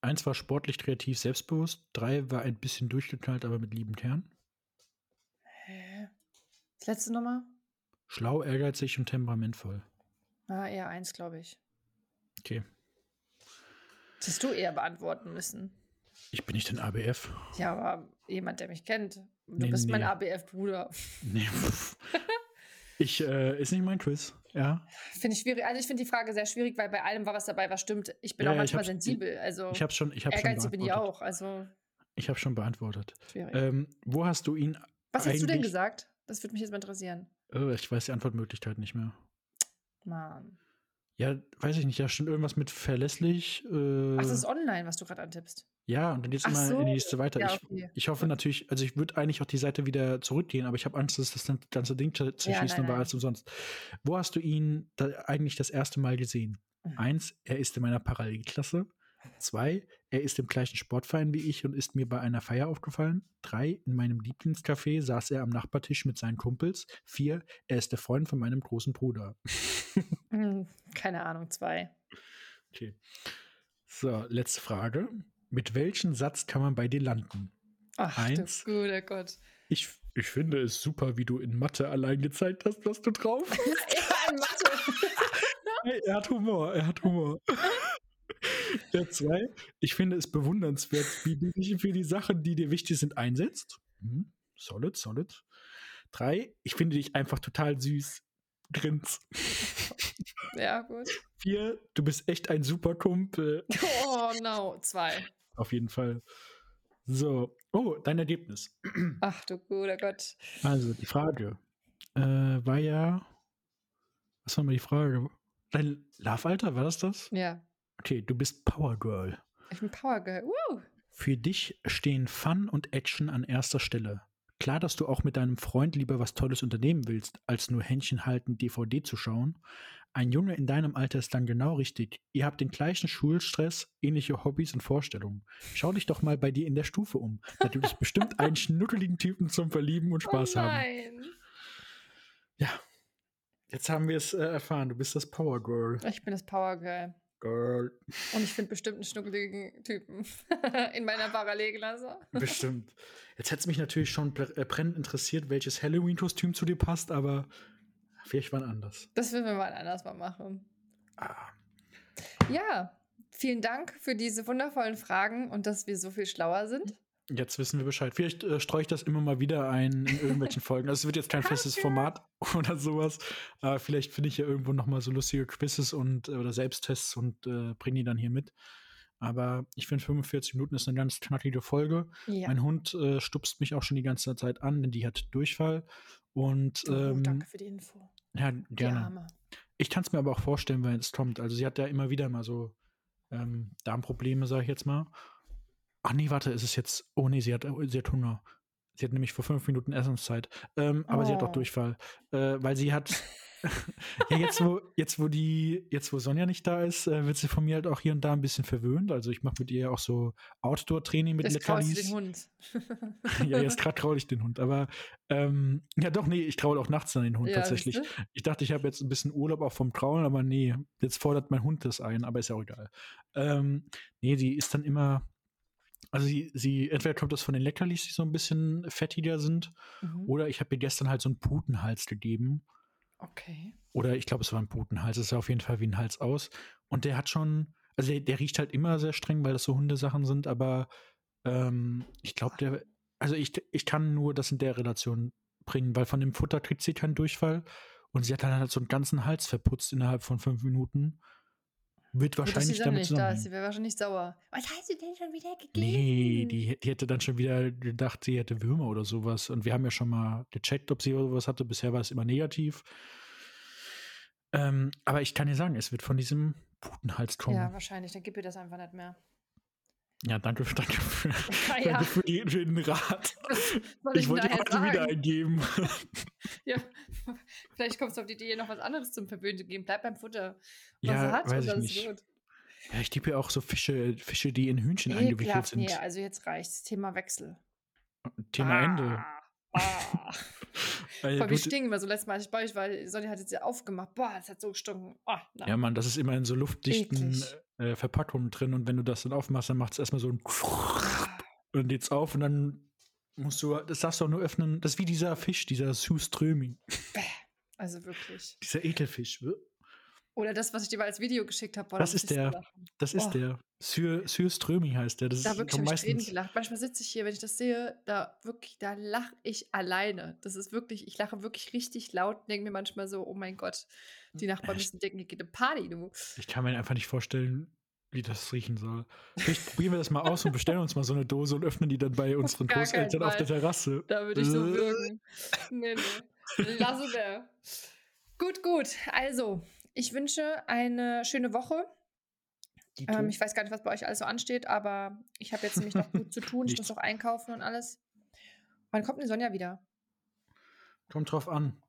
Eins war sportlich, kreativ, selbstbewusst. Drei war ein bisschen durchgeknallt, aber mit liebem Kern. Hä? Das letzte nochmal? Schlau, ehrgeizig und temperamentvoll. Ah, eher eins, glaube ich. Okay. Das hast du eher beantworten müssen. Ich bin nicht ein ABF. Ja, aber jemand, der mich kennt. Du Nee, bist mein nee. ABF-Bruder. Nee. ich, äh, ist nicht mein Quiz. Ja. Finde ich schwierig. Also ich finde die Frage sehr schwierig, weil bei allem war was dabei, was stimmt. Ich bin Ja, auch manchmal sensibel. Also Ich habe schon, ich hab schon ehrgeizig bin ich beantwortet. auch. Also Ich habe schon beantwortet. schwierig. Ähm, wo hast du ihn was hast du denn gesagt? Das würde mich jetzt mal interessieren. Oh, ich weiß die Antwortmöglichkeit nicht mehr. Mann. Ja, weiß ich nicht. Da stimmt irgendwas mit verlässlich. Äh, Ach, das ist online, was du gerade antippst. ja, und dann geht's Ach immer in so. die nächste weiter. Ja, ich, okay. ich hoffe natürlich, also ich würde eigentlich auch die Seite wieder zurückgehen, aber ich habe Angst, dass das ganze Ding zer- zerschießt nein, und war alles umsonst. Wo hast du ihn da eigentlich das erste Mal gesehen? Mhm. Eins, er ist in meiner Parallelklasse. Zwei, er ist im gleichen Sportverein wie ich und ist mir bei einer Feier aufgefallen. Drei, in meinem Lieblingscafé saß er am Nachbartisch mit seinen Kumpels. Vier, er ist der Freund von meinem großen Bruder. Hm, keine Ahnung, zwei. Okay. So, letzte Frage. Mit welchem Satz kann man bei dir landen? Ach, Eins. du guter Gott. Ich, ich finde es super, wie du in Mathe allein gezeigt hast, was du drauf hast. Ja, in Mathe. Er hat Humor, er hat Humor. Der zwei, ich finde es bewundernswert, wie du dich für die Sachen, die dir wichtig sind, einsetzt. Hm, solid, solid. Drei, ich finde dich einfach total süß. Grins. ja, gut. Vier, du bist echt ein super Kumpel. Oh no, zwei. Auf jeden Fall. So, oh, dein Ergebnis. Ach du guter Gott. Also, die Frage äh, war ja, was war mal die Frage? Dein Love-Alter, war das das? Ja, Okay, du bist Power Girl. ich bin Power Girl. Woo. Für dich stehen Fun und Action an erster Stelle. Klar, dass du auch mit deinem Freund lieber was Tolles unternehmen willst, als nur Händchen halten, DVD zu schauen. Ein Junge in deinem Alter ist dann genau richtig. Ihr habt den gleichen Schulstress, ähnliche Hobbys und Vorstellungen. Schau dich doch mal bei dir in der Stufe um. Da gibt es bestimmt einen schnuckeligen Typen zum Verlieben und Spaß oh haben. nein. Ja. Jetzt haben wir es äh, erfahren. Du bist das Power Girl. Ich bin das Power Girl. Girl. Und ich finde bestimmt einen schnuckeligen Typen in meiner Parallelklasse. Bestimmt. Jetzt hätte es mich natürlich schon äh, brennend interessiert, welches Halloween-Kostüm zu dir passt, aber vielleicht wann anders. Das würden wir mal anders mal machen. Ah, Ja, vielen Dank für diese wundervollen Fragen und dass wir so viel schlauer sind. Jetzt wissen wir Bescheid. Vielleicht äh, streue ich das immer mal wieder ein in irgendwelchen Folgen. Also es wird jetzt kein festes Format oder sowas. Aber vielleicht finde ich ja irgendwo noch mal so lustige Quizzes und äh, oder Selbsttests und äh, bringe die dann hier mit. Aber ich finde 45 Minuten ist eine ganz knackige Folge. Ja. Mein Hund äh, stupst mich auch schon die ganze Zeit an, denn die hat Durchfall. Und Oh, ähm, danke für die Info. ja, gerne. Ich kann es mir aber auch vorstellen, wenn es kommt. Also sie hat ja immer wieder mal so ähm, Darmprobleme, sage ich jetzt mal. Ach nee, warte, ist es jetzt, oh nee, sie hat, sie hat Hunger. Sie hat nämlich vor fünf Minuten Essenszeit. Ähm, aber sie hat auch Oh. Durchfall, äh, weil sie hat, ja, jetzt wo, jetzt wo die, jetzt wo Sonja nicht da ist, äh, wird sie von mir halt auch hier und da ein bisschen verwöhnt. Also ich mache mit ihr auch so Outdoor-Training mit Leckerlis. den Hund. Ja, jetzt gerade traue ich den Hund, aber ähm, ja doch, nee, ich traue auch nachts an den Hund Ja, tatsächlich. Ich dachte, ich habe jetzt ein bisschen Urlaub auch vom Trauen, aber nee, jetzt fordert mein Hund das ein, aber ist ja auch egal. Ähm, nee, die ist dann immer, also sie, sie, entweder kommt das von den Leckerlis, die so ein bisschen fettiger sind, Mhm. oder ich habe ihr gestern halt so einen Putenhals gegeben. Okay. Oder ich glaube, es war ein Putenhals, es sah auf jeden Fall wie ein Hals aus. Und der hat schon, also der, der riecht halt immer sehr streng, weil das so Hundesachen sind, aber ähm, ich glaube, der, also ich, ich kann nur das in der Relation bringen, weil von dem Futter kriegt sie keinen Durchfall. Und sie hat dann halt so einen ganzen Hals verputzt innerhalb von fünf Minuten. Wird wahrscheinlich damit nicht da ist. zusammenhängen. Sie wäre wahrscheinlich sauer. Was hast du denn schon wieder gegeben? Nee, die, die hätte dann schon wieder gedacht, sie hätte Würmer oder sowas. Und wir haben ja schon mal gecheckt, ob sie sowas hatte. Bisher war es immer negativ. Ähm, aber ich kann dir sagen, es wird von diesem Putenhals kommen. Ja, Ja, wahrscheinlich. Dann gib ihr das einfach nicht mehr. Danke, danke, für, Ja, danke ja. für, die, für den Rat. Ich ihm wollte heute wieder eingeben. Ja, vielleicht kommst du auf die Idee, noch was anderes zum Verwöhnen zu geben. Bleib beim Futter. Was ja, hat weiß ich nicht. gut. Ja, ich gebe ja auch so Fische, Fische, die in Hühnchen eingewickelt Ekelhaft. sind. Nee, also jetzt reicht's. Thema Wechsel. Thema Ende. Ah. Weil Voll, gut- stinken wir so letztes Mal, als ich bei euch war. Sonja hat jetzt ja aufgemacht. Boah, das hat so gestunken. Oh, na. Ja, Mann, das ist immer in so luftdichten äh, Verpackungen drin und wenn du das dann aufmachst, dann macht es erstmal so ein Ah. und dann geht's auf und dann musst du, das darfst du auch nur öffnen. Das ist wie dieser Fisch, dieser Suströming, Also wirklich. dieser Ekelfisch. Oder das, was ich dir mal als Video geschickt habe. Das ist der. Das ist der. Sur, Surströming heißt der. Das Da ist wirklich habe ich Tränen gelacht. Manchmal sitze ich hier, wenn ich das sehe, da wirklich, da lache ich alleine. Das ist wirklich, ich lache wirklich richtig laut und denke mir manchmal so, oh mein Gott, die Nachbarn Ich- müssen denken, hier geht eine Party, du. Ich kann mir einfach nicht vorstellen, wie das riechen soll. Vielleicht probieren wir das mal aus und bestellen uns mal so eine Dose und öffnen die dann bei unseren gar Großeltern auf der. Terrasse. Da würde ich so wirken. Nee, nee. Lasse der. Gut, gut. Also, ich wünsche eine schöne Woche. Ähm, ich weiß gar nicht, was bei euch alles so ansteht, aber ich habe jetzt nämlich noch gut zu tun. Ich muss noch einkaufen und alles. Wann kommt denn Sonja wieder? Kommt drauf an.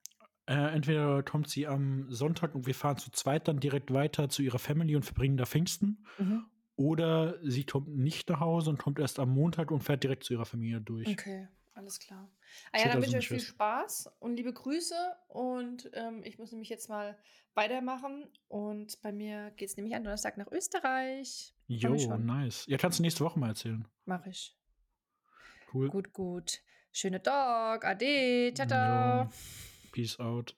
Äh, entweder kommt sie am Sonntag und wir fahren zu zweit dann direkt weiter zu ihrer Family und verbringen da Pfingsten. Mhm. Oder sie kommt nicht nach Hause und kommt erst am Montag und fährt direkt zu ihrer Familie durch. Okay, alles klar. Ah ja, dann wünsche ich euch viel. Spaß und liebe Grüße. Und ähm, ich muss nämlich jetzt mal weitermachen. Und bei mir geht es nämlich am Donnerstag nach Österreich. Jo, nice. Ja, kannst du nächste Woche mal erzählen. Mache ich. Cool. Gut, gut. Schöne Dog. Ade. Ciao, ciao. Peace out.